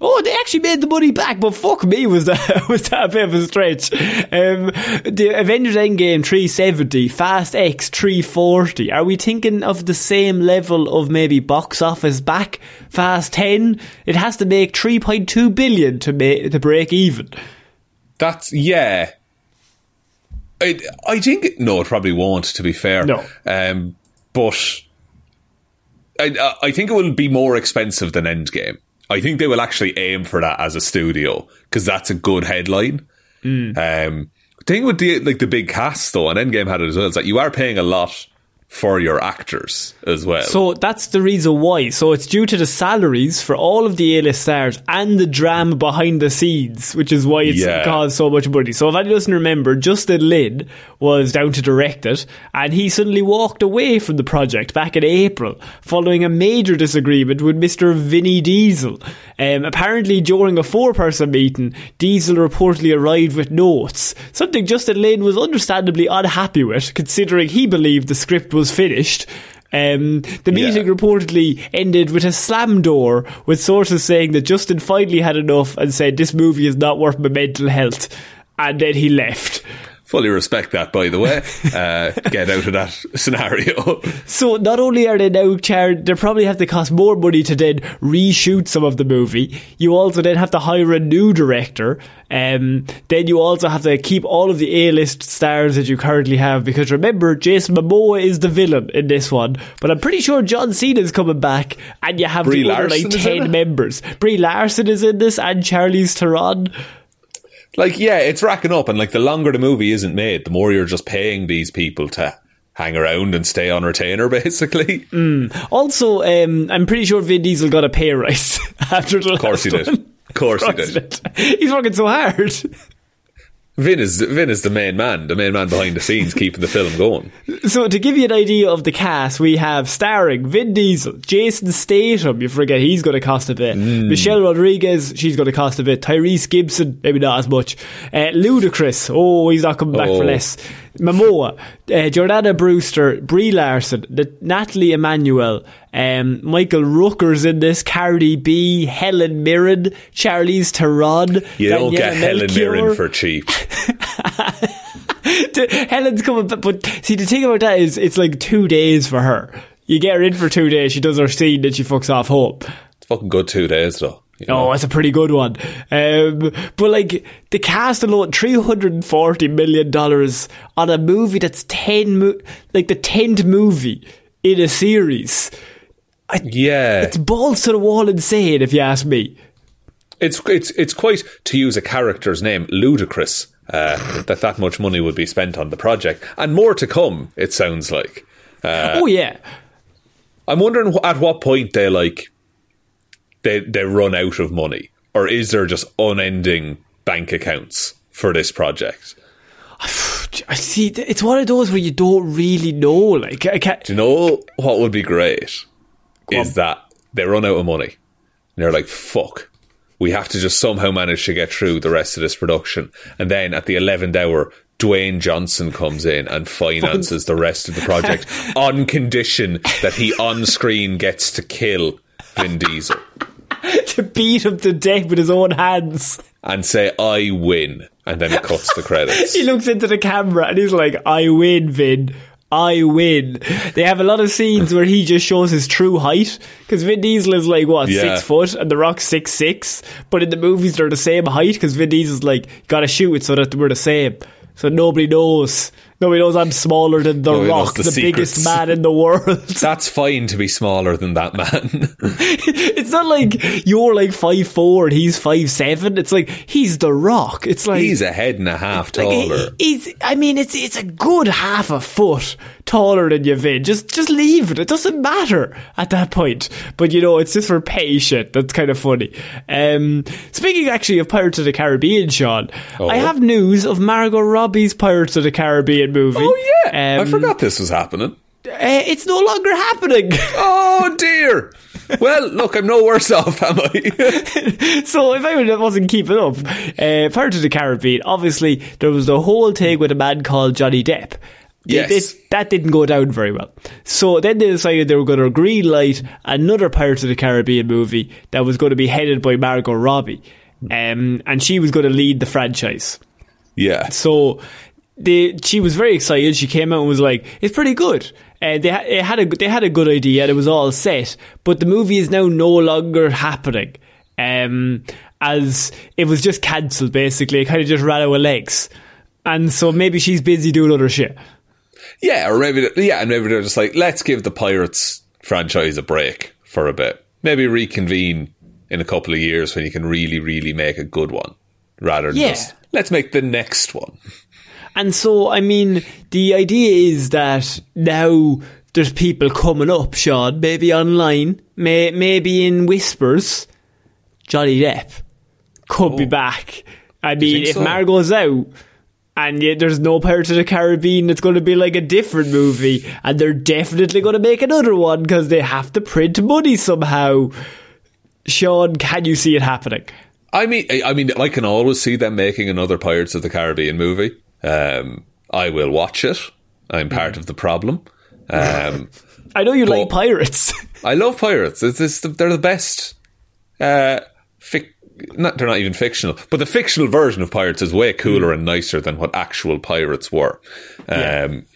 Oh, they actually made the money back, but fuck me, was that was that a bit of a stretch? Um, the Avengers Endgame three seventy, Fast X three forty. Are we thinking of the same level of maybe box office back? Fast ten, it has to make three point two billion to make to break even. That's yeah. I I think no, it probably won't. To be fair, No. Um, but I I think it will be more expensive than Endgame. I think they will actually aim for that as a studio because that's a good headline. Hmm. Um, thing with the like the big cast though, and Endgame had it as well, is that you are paying a lot for your actors as well. So that's the reason why. So it's due to the salaries for all of the A-list stars and the drama behind the scenes, which is why it's Yeah. caused so much money. So if anyone doesn't remember, Justin Lin was down to direct it, and he suddenly walked away from the project back in April, following a major disagreement with Mr. Vinny Diesel. Um, apparently, during a four-person meeting, Diesel reportedly arrived with notes, something Justin Lin was understandably unhappy with, considering he believed the script was finished. Um, the meeting Yeah. reportedly ended with a slam door, with sources saying that Justin finally had enough and said this movie is not worth my mental health, and then he left. Fully respect that, by the way. Uh, get out of that scenario. So not only are they now charged, they probably have to cost more money to then reshoot some of the movie. You also then have to hire a new director. Um, then you also have to keep all of the A-list stars that you currently have because remember, Jason Momoa is the villain in this one, but I'm pretty sure John Cena is coming back, and you have Brie the other like Larson is in ten members. Brie Larson is in this, and Charlize Theron. Like yeah, it's racking up, and like the longer the movie isn't made, the more you're just paying these people to hang around and stay on retainer, basically. Also, um, I'm pretty sure Vin Diesel got a pay rise after the Of course he did. one. Of course he Of course did. He's working so hard. Vin is Vin is the main man, the main man behind the scenes, keeping the film going. So to give you an idea of the cast, we have starring Vin Diesel, Jason Statham. You forget he's going to cost a bit. Mm. Michelle Rodriguez, she's going to cost a bit. Tyrese Gibson, maybe not as much. Uh, Ludacris, oh, he's not coming back for Oh. less. Momoa, uh, Jordana Brewster, Brie Larson, the, Nathalie Emmanuel, um, Michael Rooker's in this, Cardi B, Helen Mirren, Charlize Theron. You don't Daniela get Helen Mirren for cheap. Helen's coming back, but see, the thing about that is it's like two days for her. You get her in for two days, she does her scene, then she fucks off home. It's fucking good two days though. You know. Oh, that's a pretty good one. Um, but like the cast alone, three hundred and forty million dollars on a movie that's ten, mo- like the tenth movie in a series. yeah, It's balls to the wall insane, if you ask me. It's it's it's quite to use a character's name, ludicrous. Uh, that that much money would be spent on the project, and more to come. It sounds like. oh yeah, I'm wondering at what point they like they they run out of money, or is there just unending bank accounts for this project? I see. It's one of those where you don't really know. Like, I can't. Do you know what would be great? Is that they run out of money, and they're like, "Fuck." We have to just somehow manage to get through the rest of this production. And then at the 11th hour, Dwayne Johnson comes in and finances the rest of the project on condition that he on screen gets to kill Vin Diesel to beat him to death with his own hands. and say, I win. And then it cuts the credits. He looks into the camera and he's like, I win, Vin. I win. They have a lot of scenes where he just shows his true height because Vin Diesel is like what Yeah. six foot and The Rock's six six, but in the movies they're the same height because Vin Diesel's like gotta shoot it so that we're the same, so nobody knows. Nobody knows I'm smaller than The Nobody Rock, the the, biggest man in the world. That's fine to be smaller than that man. it's not like you're like five four and he's five seven. It's like he's The Rock. It's like He's a head and a half Like, he- taller. he's, I mean, it's it's a good half a foot taller than you, Vin. Just just leave it. It doesn't matter at that point. But you know, it's just for pay shit. That's kind of funny. Um, speaking actually of Pirates of the Caribbean, Shaun, Oh. I have news of Margot Robbie's Pirates of the Caribbean movie. Oh, yeah. I Um, forgot this was happening. uh, it's no longer happening. Oh, dear. Well, look, I'm no worse off, am I? so if I wasn't keeping up, uh, Pirates of the Caribbean, obviously there was the whole thing with a man called Johnny Depp. Yes. they- that didn't go down very well. So then they decided they were going to green light another Pirates of the Caribbean movie that was going to be headed by Margot Robbie. Um, and she was going to lead the franchise. yeah. So they, she was very excited. She came out and was like, "It's pretty good." Uh, they ha- had a they had a good idea. and It was all set, but the movie is now no longer happening. Um, as it was just cancelled, basically, it kind of just ran out of legs, and so maybe she's busy doing other shit. Yeah, or maybe, yeah, and maybe they're just like, let's give the Pirates franchise a break for a bit. Maybe reconvene in a couple of years when you can really, really make a good one rather than Yeah. just, let's make the next one. And so, I mean, the idea is that now there's people coming up, Shaun, maybe online, may, maybe in whispers, Johnny Depp could be oh. back. I mean, if so? Margot's out and yet there's no Pirates of the Caribbean, it's going to be like a different movie, and they're definitely going to make another one because they have to print money somehow. Shaun, can you see it happening? I mean, I I mean, I can always see them making another Pirates of the Caribbean movie. Um, I will watch it. I'm part of the problem. Um, I know you like pirates. I love pirates. It's, it's the, they're the best. Uh, fic- not, they're not even fictional, but the fictional version of pirates is way cooler and nicer than what actual pirates were. Um,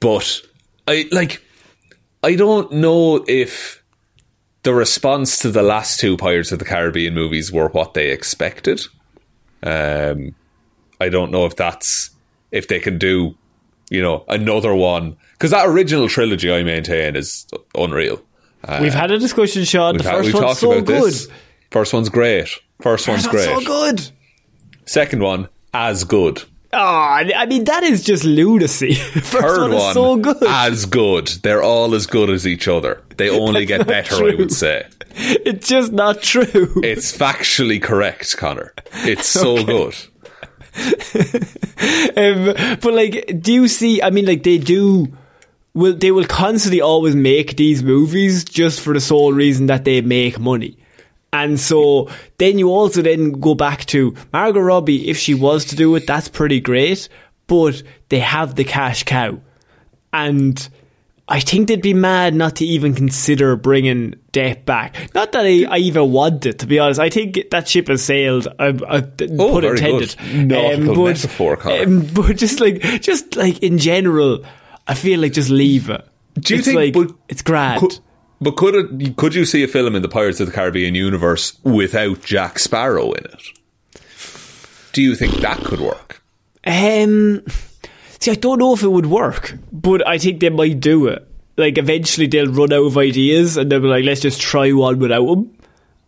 But I like. I don't know if the response to the last two Pirates of the Caribbean movies were what they expected. Um, I don't know if that's if they can do, you know, another one because that original trilogy I maintain is unreal. We've had a discussion, Shaun. The had- 1st we've one's talked so about good. this. First one's great. First one's First great. one's so good. Second one as good. Oh, I mean that is just lunacy. First Third one one, so good. as good. They're all as good as each other. They only get better, I would say. It's just not true. It's factually correct, Conor. It's so good. Um, but like, do you see? I mean, like they do. Will they will constantly always make these movies just for the sole reason that they make money. And so then you also then go back to Margot Robbie. If she was to do it, that's pretty great. But they have the cash cow, and I think they'd be mad not to even consider bringing Depp back. Not that I, I even want it, to be honest. I think that ship has sailed. I, I, Oh, put very intended. good. Nautical metaphor, Conor. um, but just like, just like in general, I feel like just leave it. Do you it's think? like but it's grand? Could, but could it? Could you see a film in the Pirates of the Caribbean universe without Jack Sparrow in it? Do you think that could work? Um, see, I don't know if it would work, but I think they might do it. Like eventually they'll run out of ideas and they'll be like, let's just try one without them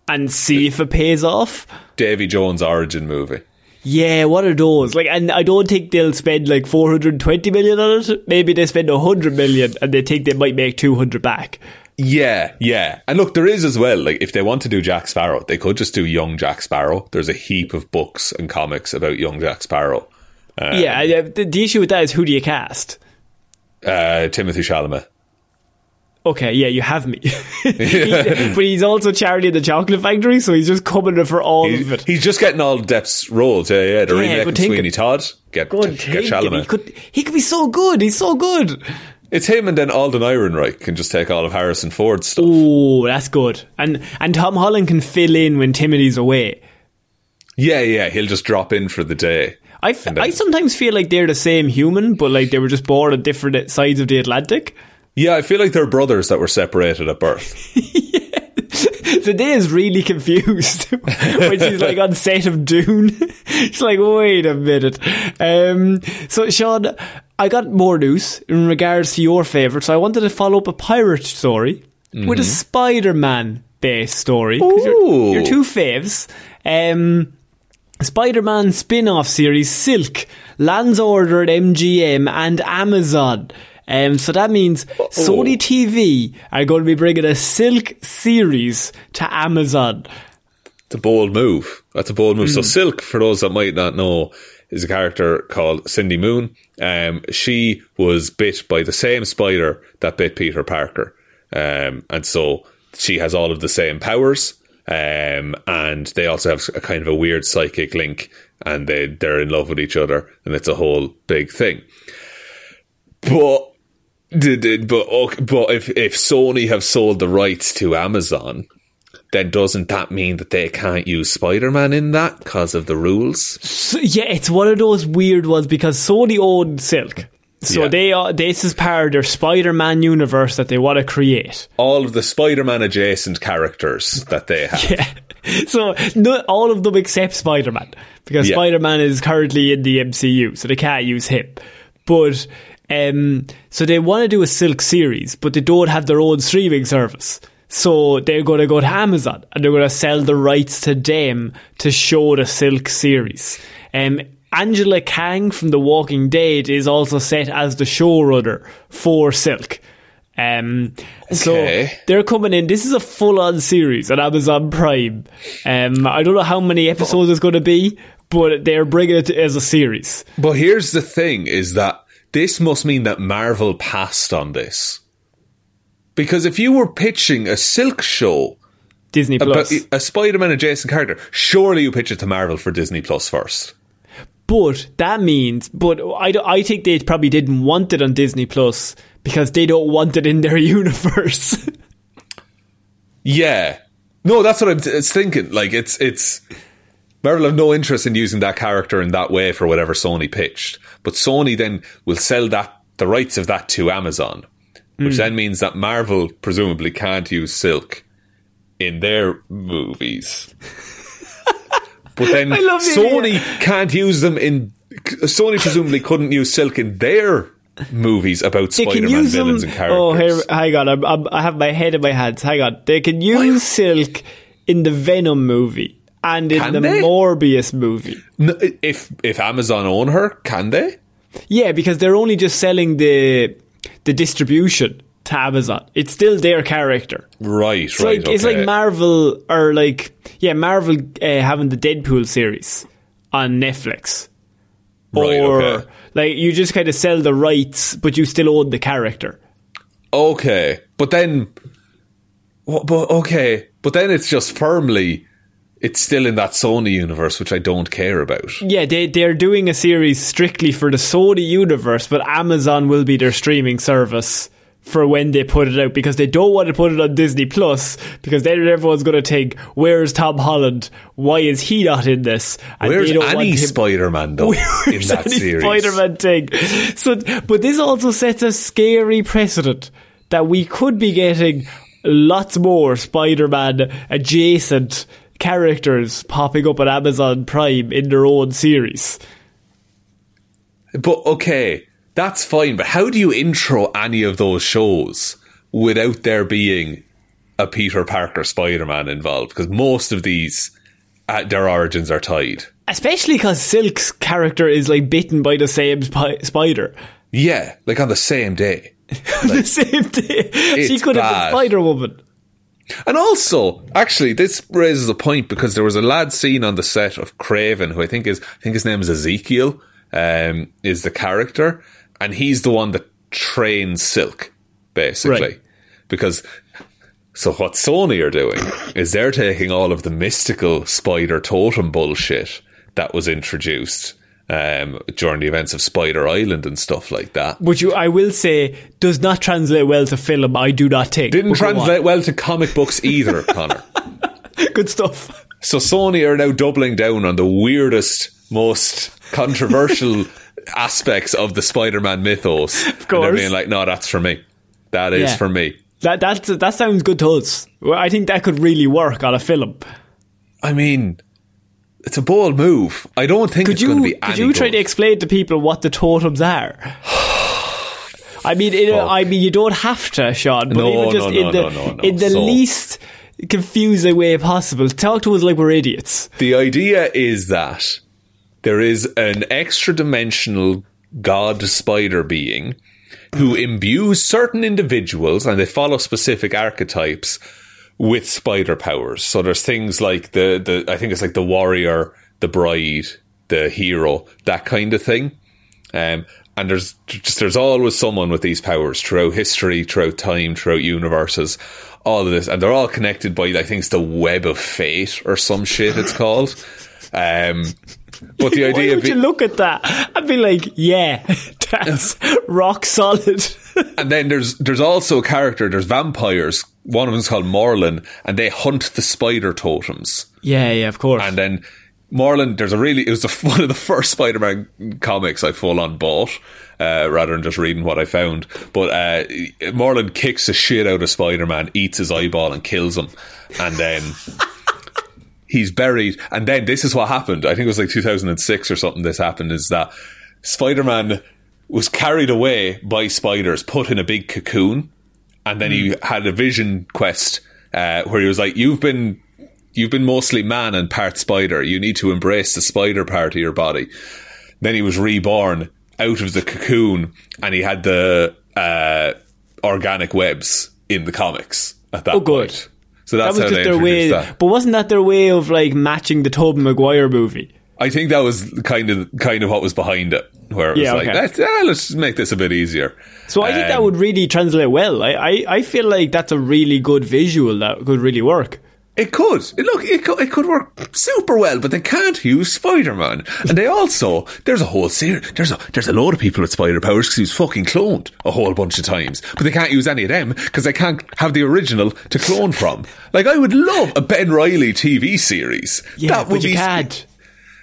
and see if it pays off. Davy Jones' origin movie. Yeah, what are those? Like, and I don't think they'll spend like 420 million on it. Maybe they spend 100 million and they think they might make 200 back. Yeah, yeah. And look, there is as well, like, if they want to do Jack Sparrow, they could just do young Jack Sparrow. There's a heap of books and comics about young Jack Sparrow. Yeah, uh, the, the issue with that is who do you cast? Uh, Timothy Chalamet. Okay, yeah, you have me. He- but he's also Charlie in the Chocolate Factory, so he's just coming in for all of it. he's just getting all Depp's roles. Yeah, yeah. The Yeah, remake of. Sweeney Todd. Get, Good get thinking. He could, he could be so good. He's so good. It's him and then Alden Ehrenreich can just take all of Harrison Ford's stuff. Oh, that's good. And and Tom Holland can fill in when Timothy's away. Yeah, yeah. He'll just drop in for the day. I, f- I sometimes feel like they're the same human, but like they were just born on different sides of the Atlantic. Yeah, I feel like they're brothers that were separated at birth. Zendaya is really confused when she's like on set of Dune. she's like, wait a minute. Um, so, Shaun, I got more news in regards to your favourite. So, I wanted to follow up a pirate story with a Spider Man based story. 'cause Your, your two faves. Um, Spider Man spin off series Silk lands order at MGM and Amazon. Um, so that means Sony TV are going to be bringing a Silk series to Amazon. It's a bold move. That's a bold move. Hmm. So Silk, for those that might not know, is a character called Cindy Moon. Um, she was bit by the same spider that bit Peter Parker. Um, and so she has all of the same powers. Um, and they also have a kind of a weird psychic link and they, they're in love with each other and it's a whole big thing. But but but if if Sony have sold the rights to Amazon, then doesn't that mean that they can't use Spider Man in that because of the rules? So, yeah, it's one of those weird ones because Sony owned Silk. So Yeah. they are, this is part of their Spider Man universe that they want to create. All of the Spider Man adjacent characters that they have. Yeah. So no, all of them except Spider Man because Yeah. Spider Man is currently in the MCU, so they can't use him. But um, so they want to do a Silk series, but they don't have their own streaming service. So they're going to go to Amazon and they're going to sell the rights to them to show the Silk series. Um, Angela Kang from The Walking Dead is also set as the showrunner for Silk. Um, So they're coming in. This is a full-on series on Amazon Prime. Um, I don't know how many episodes it's going to be, but they're bringing it as a series. But here's the thing: is that this must mean that Marvel passed on this. Because if you were pitching a Silk show Disney Plus. a Spider Man adjacent character, surely you pitch it to Marvel for Disney Plus first. But that means, but I, I think they probably didn't want it on Disney Plus because they don't want it in their universe. Yeah. No, that's what I'm t- thinking. Like, it's, it's, Marvel have no interest in using that character in that way for whatever Sony pitched. But Sony then will sell that, the rights of that to Amazon, which hmm. then means that Marvel presumably can't use Silk in their movies. But then Sony can't use them in, Sony presumably couldn't use Silk in their movies about they Spider-Man use them. villains and characters. Oh, here, hang on. I'm, I'm, I have my head in my hands. Hang on. They can use Silk in the Venom movie and in Can the they? Morbius movie. N- If if Amazon own her, can they? Yeah, because they're only just selling the the distribution to Amazon. It's still their character. Right, It's right. like it's like Marvel or like yeah, Marvel uh, having the Deadpool series on Netflix. Right, or okay. like you just kind of sell the rights, but you still own the character. Okay, but then, but okay, but then it's just firmly, it's still in that Sony universe, which I don't care about. Yeah, they they're doing a series strictly for the Sony universe, but Amazon will be their streaming service for when they put it out because they don't want to put it on Disney Plus because then everyone's going to think, "Where's Tom Holland? Why is he not in this?" And Where's don't any Spider-Man though in that any series? Spider-Man thing. So, but this also sets a scary precedent that we could be getting lots more Spider-Man adjacent characters popping up on Amazon Prime in their own series. But okay, that's fine. But how do you intro any of those shows without there being a Peter Parker Spider-Man involved? Because most of these, uh, their origins are tied. Especially because Silk's character is like bitten by the same spi- spider. Yeah, like on the same day. the same day. She could have been Spider Woman. And also, actually, this raises a point because there was a lad seen on the set of Kraven, who I think is, I think his name is Ezekiel, um, is the character, and he's the one that trains Silk, basically. Right. Because, so what Sony are doing is they're taking all of the mystical spider totem bullshit that was introduced um, during the events of Spider Island and stuff like that. Which you, I will say does not translate well to film, I do not take. Didn't But go on. translate well to comic books either, Conor. Good stuff. So Sony are now doubling down on the weirdest, most controversial aspects of the Spider-Man mythos. Of And they're being like, no, that's for me. That is Yeah. for me. That that that sounds good to us. I think that could really work on a film. I mean, it's a bold move. I don't think Could it's going to you be could you try to explain to people what the totems are? I mean, in a, I mean, you don't have to, Shaun. But No, even just no, in no, the no, no, no. in the So- least confusing way possible, talk to us like we're idiots. The idea is that there is an extra dimensional god spider being who imbues certain individuals and they follow specific archetypes with spider powers. So there's things like the, the I think it's like the warrior, the bride, the hero, that kind of thing. Um, and there's just there's always someone with these powers throughout history, throughout time, throughout universes, all of this, and they're all connected by I think it's the web of fate or some shit it's called. Um, but the Why would be- you look at that and be like, yeah, that's rock solid? and then there's there's also a character. There's vampires. One of them's called Morlun, and they hunt the spider totems. yeah, yeah, of course. And then Morlun, there's a really, it was the, one of the first Spider-Man comics I full on bought, uh, rather than just reading what I found. But, uh, Morlun kicks the shit out of Spider-Man, eats his eyeball and kills him. And then he's buried. And then this is what happened. I think it was like 2006 or something this happened is that Spider-Man was carried away by spiders, put in a big cocoon. And then he had a vision quest, uh, where he was like, you've been you've been mostly man and part spider. You need to embrace the spider part of your body. Then he was reborn out of the cocoon and he had the uh, organic webs in the comics at that Oh, good. So that was just their way. that. But wasn't that their way of like matching the Tobey Maguire movie? I think that was kind of kind of what was behind it, where it was Yeah, like, okay. let's, let's make this a bit easier. So I think that Um, would really translate well. I, I, I feel like that's a really good visual that could really work. It could. It, look, it could, it could work super well, but they can't use Spider-Man. And they also, there's a whole series, there's a, there's a load of people with spider powers because he was fucking cloned a whole bunch of times. But they can't use any of them because they can't have the original to clone from. Like, I would love a Ben Reilly TV series. Yeah, that would but you be, can't.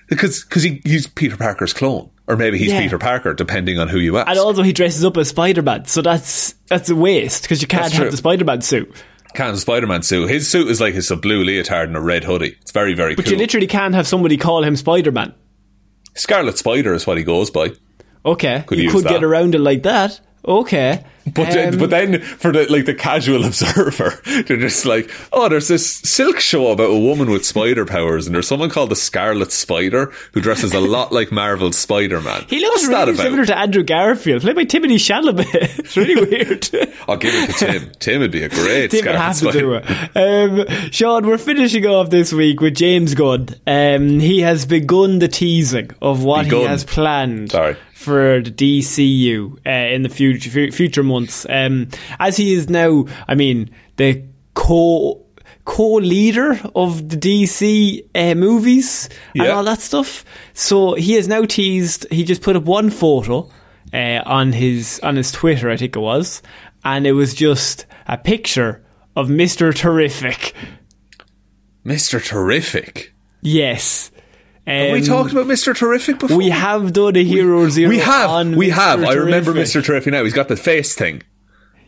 Because, because he, he's Peter Parker's clone. Or maybe he's Yeah. Peter Parker, depending on who you ask. And also he dresses up as Spider-Man, so that's that's a waste because you can't have the Spider-Man suit. Can't Spider-Man suit. His suit is like it's a blue leotard and a red hoodie. It's very, very But cool. you literally can't have somebody call him Spider-Man. Scarlet Spider is what he goes by. Okay, Could you could that. get around it like that. Okay. But then, Um, but then for the like the casual observer, they're just like, oh, there's this silk show about a woman with spider powers, and there's someone called the Scarlet Spider who dresses a lot like Marvel's Spider Man. he looks What's really similar to Andrew Garfield, played by Timothy Chalamet. it's really weird. I'll give it to Tim. Tim would be a great Tim Scarlet have to Spider. do it. Um, Shaun, we're finishing off this week with James Gunn. Um, he has begun the teasing of what he has planned Sorry. For the DCU uh, in the future future months. Um, as he is now, I mean, the co co-leader of the DC uh, movies and all that stuff. So he has now teased. He just put up one photo uh, on his on his Twitter, I think it was, and it was just a picture of Mister Terrific. Mr. Terrific. Yes. Have we talked about Mr. Terrific before? We have done a Hero Zero. We have. We Mr. have. I remember Mr. Terrific now. He's got the face thing.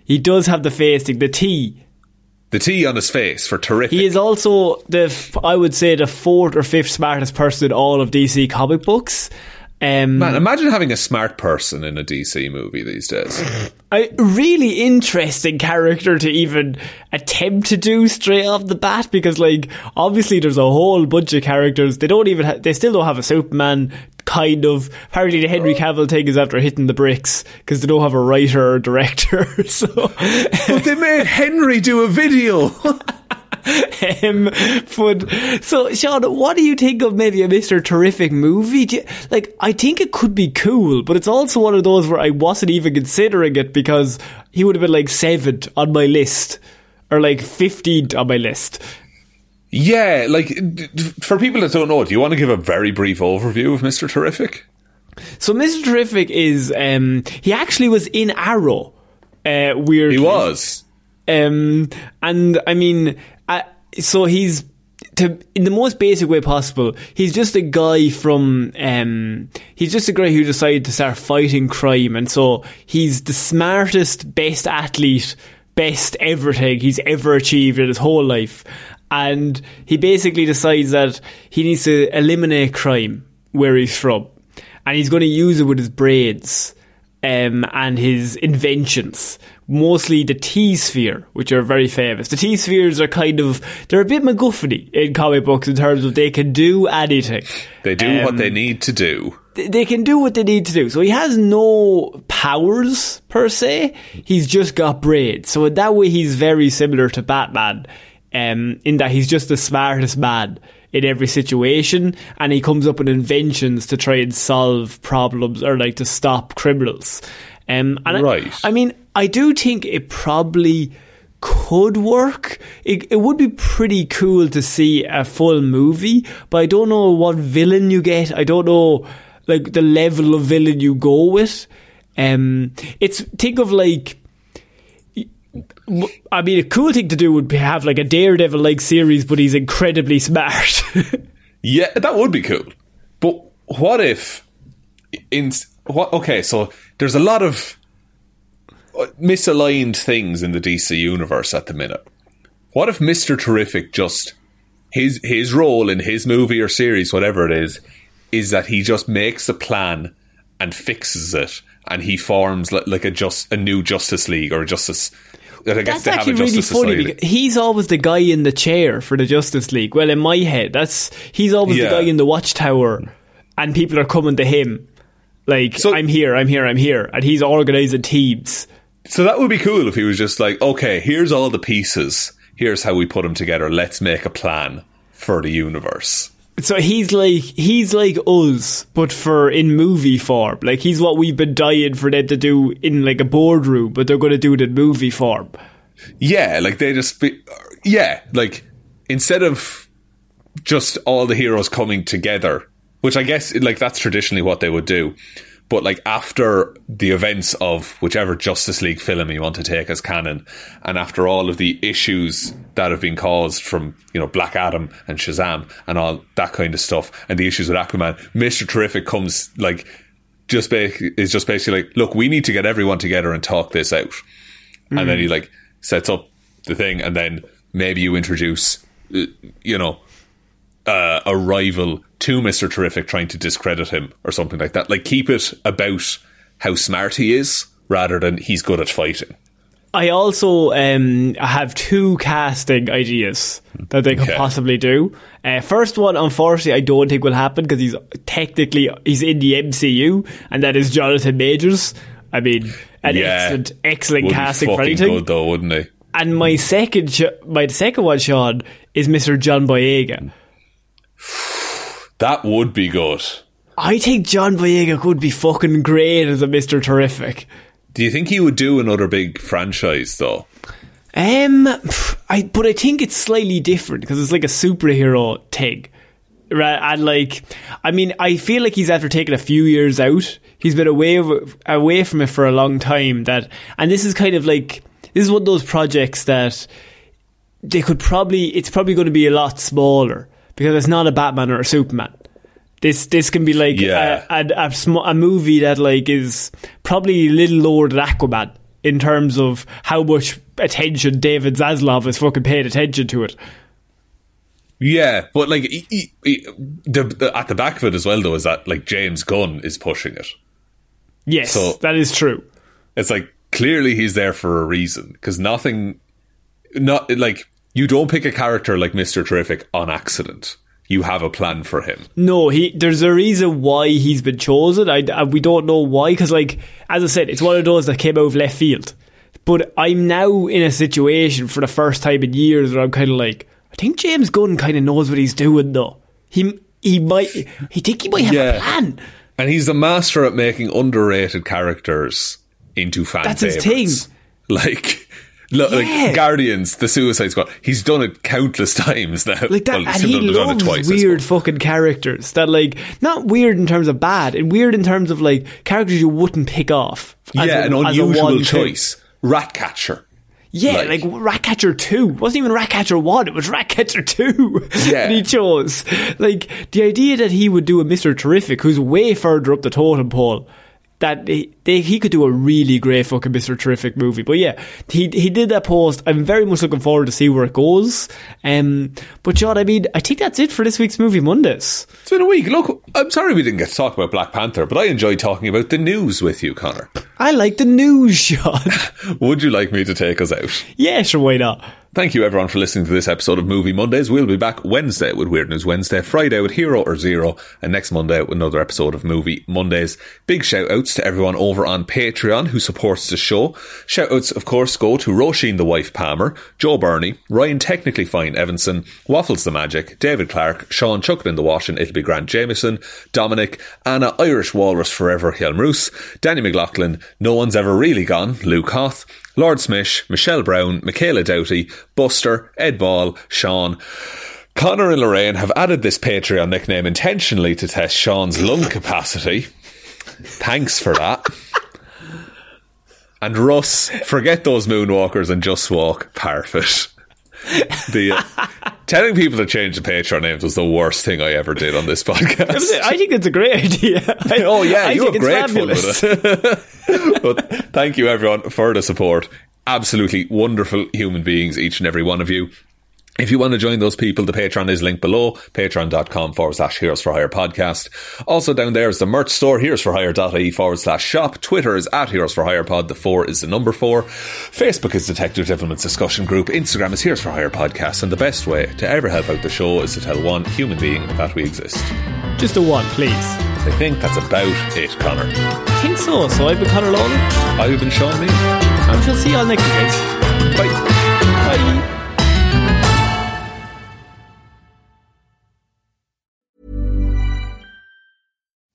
He does have the face thing, the T. The T on his face for terrific. He is also the, I would say, the fourth or fifth smartest person in all of DC comic books. Um, Man, imagine having a smart person in a DC movie these days. a really interesting character to even attempt to do straight off the bat because, like, obviously there's a whole bunch of characters. They don't even, ha- they still don't have a Superman. Kind of. Apparently, the Henry Cavill thing is after hitting the bricks because they don't have a writer or director. so, but they made Henry do a video. Um, but so, Shaun, what do you think of maybe a Mister Terrific movie? You, like, I think it could be cool, but it's also one of those where I wasn't even considering it because he would have been like seventh on my list or like fifteenth on my list. yeah, like for people that don't know, do you want to give a very brief overview of Mr. Terrific? So, Mister Terrific is um, he actually was in Arrow. Uh, weirdly. He was. Um, and I mean, so he's to in the most basic way possible. He's just a guy from. Um, he's just a guy who decided to start fighting crime, and so he's the smartest, best athlete, best everything he's ever achieved in his whole life. And he basically decides that he needs to eliminate crime where he's from, and he's going to use it with his braids um, and his inventions. Mostly the T sphere, which are very famous. The T spheres are kind of they're a bit MacGuffin in comic books in terms of they can do anything. They do what Um, they need to do. They can do what they need to do. So he has no powers per se. He's just got braids. So in that way, he's very similar to Batman. Um, in that he's just the smartest man in every situation, and he comes up with inventions to try and solve problems or like to stop criminals. Um, and I- Right. I, mean, I do think it probably could work. It, it would be pretty cool to see a full movie, but I don't know what villain you get. I don't know like the level of villain you go with. Um, it's think of like. I mean, a cool thing to do would be have like a Daredevil like series, but he's incredibly smart. Yeah, that would be cool. But what if in what? Okay, so there's a lot of uh, misaligned things in the DC universe at the minute. What if Mister Terrific just his his role in his movie or series, whatever it is, is that he just makes a plan and fixes it, and he forms like, like a just a new Justice League or a Justice. I guess That's they have a actually really funny because he's always the guy in the chair for the Justice League. Well, in my head, that's he's always Yeah. the guy in the watchtower, and people are coming to him. Like So- I'm here, I'm here, I'm here, and he's organising teams. So that would be cool if he was just like, okay, here's all the pieces. Here's how we put them together. Let's make a plan for the universe. So he's like he's like us, but for in movie form. Like he's what we've been dying for them to do in like a boardroom, but they're going to do it in movie form. Yeah, like they just be, yeah, like instead of just all the heroes coming together, which I guess like that's traditionally what they would do. But like after the events of whichever Justice League film you want to take as canon, and after all of the issues that have been caused from you know Black Adam and Shazam and all that kind of stuff, and the issues with Aquaman, Mister Terrific comes like just ba- is just basically like, look, we need to get everyone together and talk this out, and then he like sets up the thing, and then maybe you introduce, uh, you know, uh, a rival to Mister Terrific trying to discredit him or something like that. Like keep it about how smart he is rather than he's good at fighting. I also um, have two casting ideas that they could Okay. possibly do. Uh, first one, unfortunately, I don't think will happen because he's technically he's in the MCU, and that is Jonathan Majors. I mean, an Yeah. excellent, excellent Would be casting for anything. good though, wouldn't he? And my second, sh- my second one, Shaun, is Mr. John Boyega. That would be good. I think John Boyega could be fucking great as a Mr. Terrific. Do you think he would do another big franchise though? Um, I but I think it's slightly different because it's like a superhero thing, right? And like, I mean, I feel like he's after taking a few years out. He's been away away from it for a long time. That and this is kind of like this is one of those projects that they could probably it's probably going to be a lot smaller because it's not a Batman or a Superman. This this can be like Yeah. a, a, a, sm- a movie that like is probably a little lower than Aquaman in terms of how much attention David Zaslav has fucking paid attention to it. Yeah, but like he, he, he- the, the, at the back of it as well though is that like James Gunn is pushing it. Yes, So- that is true. It's like clearly he's there for a reason because nothing, not like you don't pick a character like Mister Terrific on accident. You have a plan for him. No, he. There's a reason why he's been chosen. I, I- we don't know why because, like, as I said, it's one of those that came out of left field. But I'm now in a situation for the first time in years where I'm kind of like, I think James Gunn kind of knows what he's doing, though. He he might. He think he might have Yeah. a plan. And he's a master at making underrated characters into fan That's his favorites. thing. Like, look, Yeah. like Guardians, the Suicide Squad. He's done it countless times now. Like that, Well, and he done- done it loves twice, weird fucking characters that, like, not weird in terms of bad, and weird in terms of like characters you wouldn't pick off. Yeah, a- an unusual choice. Ratcatcher. Yeah, Like- like, Ratcatcher 2. It wasn't even Ratcatcher 1, it was Ratcatcher 2 Yeah. that he chose. Like, the idea that he would do a Mr. Terrific, who's way further up the totem pole, that he, they, he could do a really great fucking Mr. Terrific movie. But yeah, he he did that post. I'm very much looking forward to see where it goes. Um, but John, I mean, I think that's it for this week's Movie Mondays. It's been a week. Look, I'm sorry we didn't get to talk about Black Panther, but I enjoyed talking about the news with you, Conor. I like the news, Shaun. Would you like me to take us out? yeah, sure, why not? Thank you everyone for listening to this episode of Movie Mondays. We'll be back Wednesday with Weird News Wednesday, Friday with Hero or Zero, and next Monday with another episode of Movie Mondays. Big shout outs to everyone over on Patreon who supports the show. Shout outs, of course, go to Róisín the Wife Palmer, Joe Bernie, Ryan Technically Fine Evanson, Waffles the Magic, David Clarke, Shaun Chucklin the Wash and It'll be Grant Jamieson, Dominic, Anna Irish Walrus Forever Hjelmroos, Danny McLaughlin, No One's Ever Really Gone, Luke Hoth, Lordsmish, Michelle Browne, Michaela Doughty, Buster, Ed Ball, Shaun. Conor and Lorraine have added this Patreon nickname intentionally to test Sean's lung capacity. Thanks for that. And Russ, forget those moonwalkers and just walk Parfitt. The uh, telling people to change the Patreon names was the worst thing I ever did on this podcast. I think it's a great idea. I- Oh yeah, I you think have it's great fun with it. but thank you everyone for the support. Absolutely wonderful human beings, each and every one of you. If you want to join those people, the Patreon is linked below, patreon.com forward slash heroes for hire podcast. Also down there is the merch store, heroes for hire.ie forward slash shop. Twitter is at heroes for hire pod. The four is the number four. Facebook is Detective Divilment's discussion group. Instagram is heroes for hire podcast. And the best way to ever help out the show is to tell one human being that we exist. Just a one, please. I think that's about it, Conor. I think so. So I've been Conor Lawler. I've been Shaun Meighan. I shall see you all next week, guys.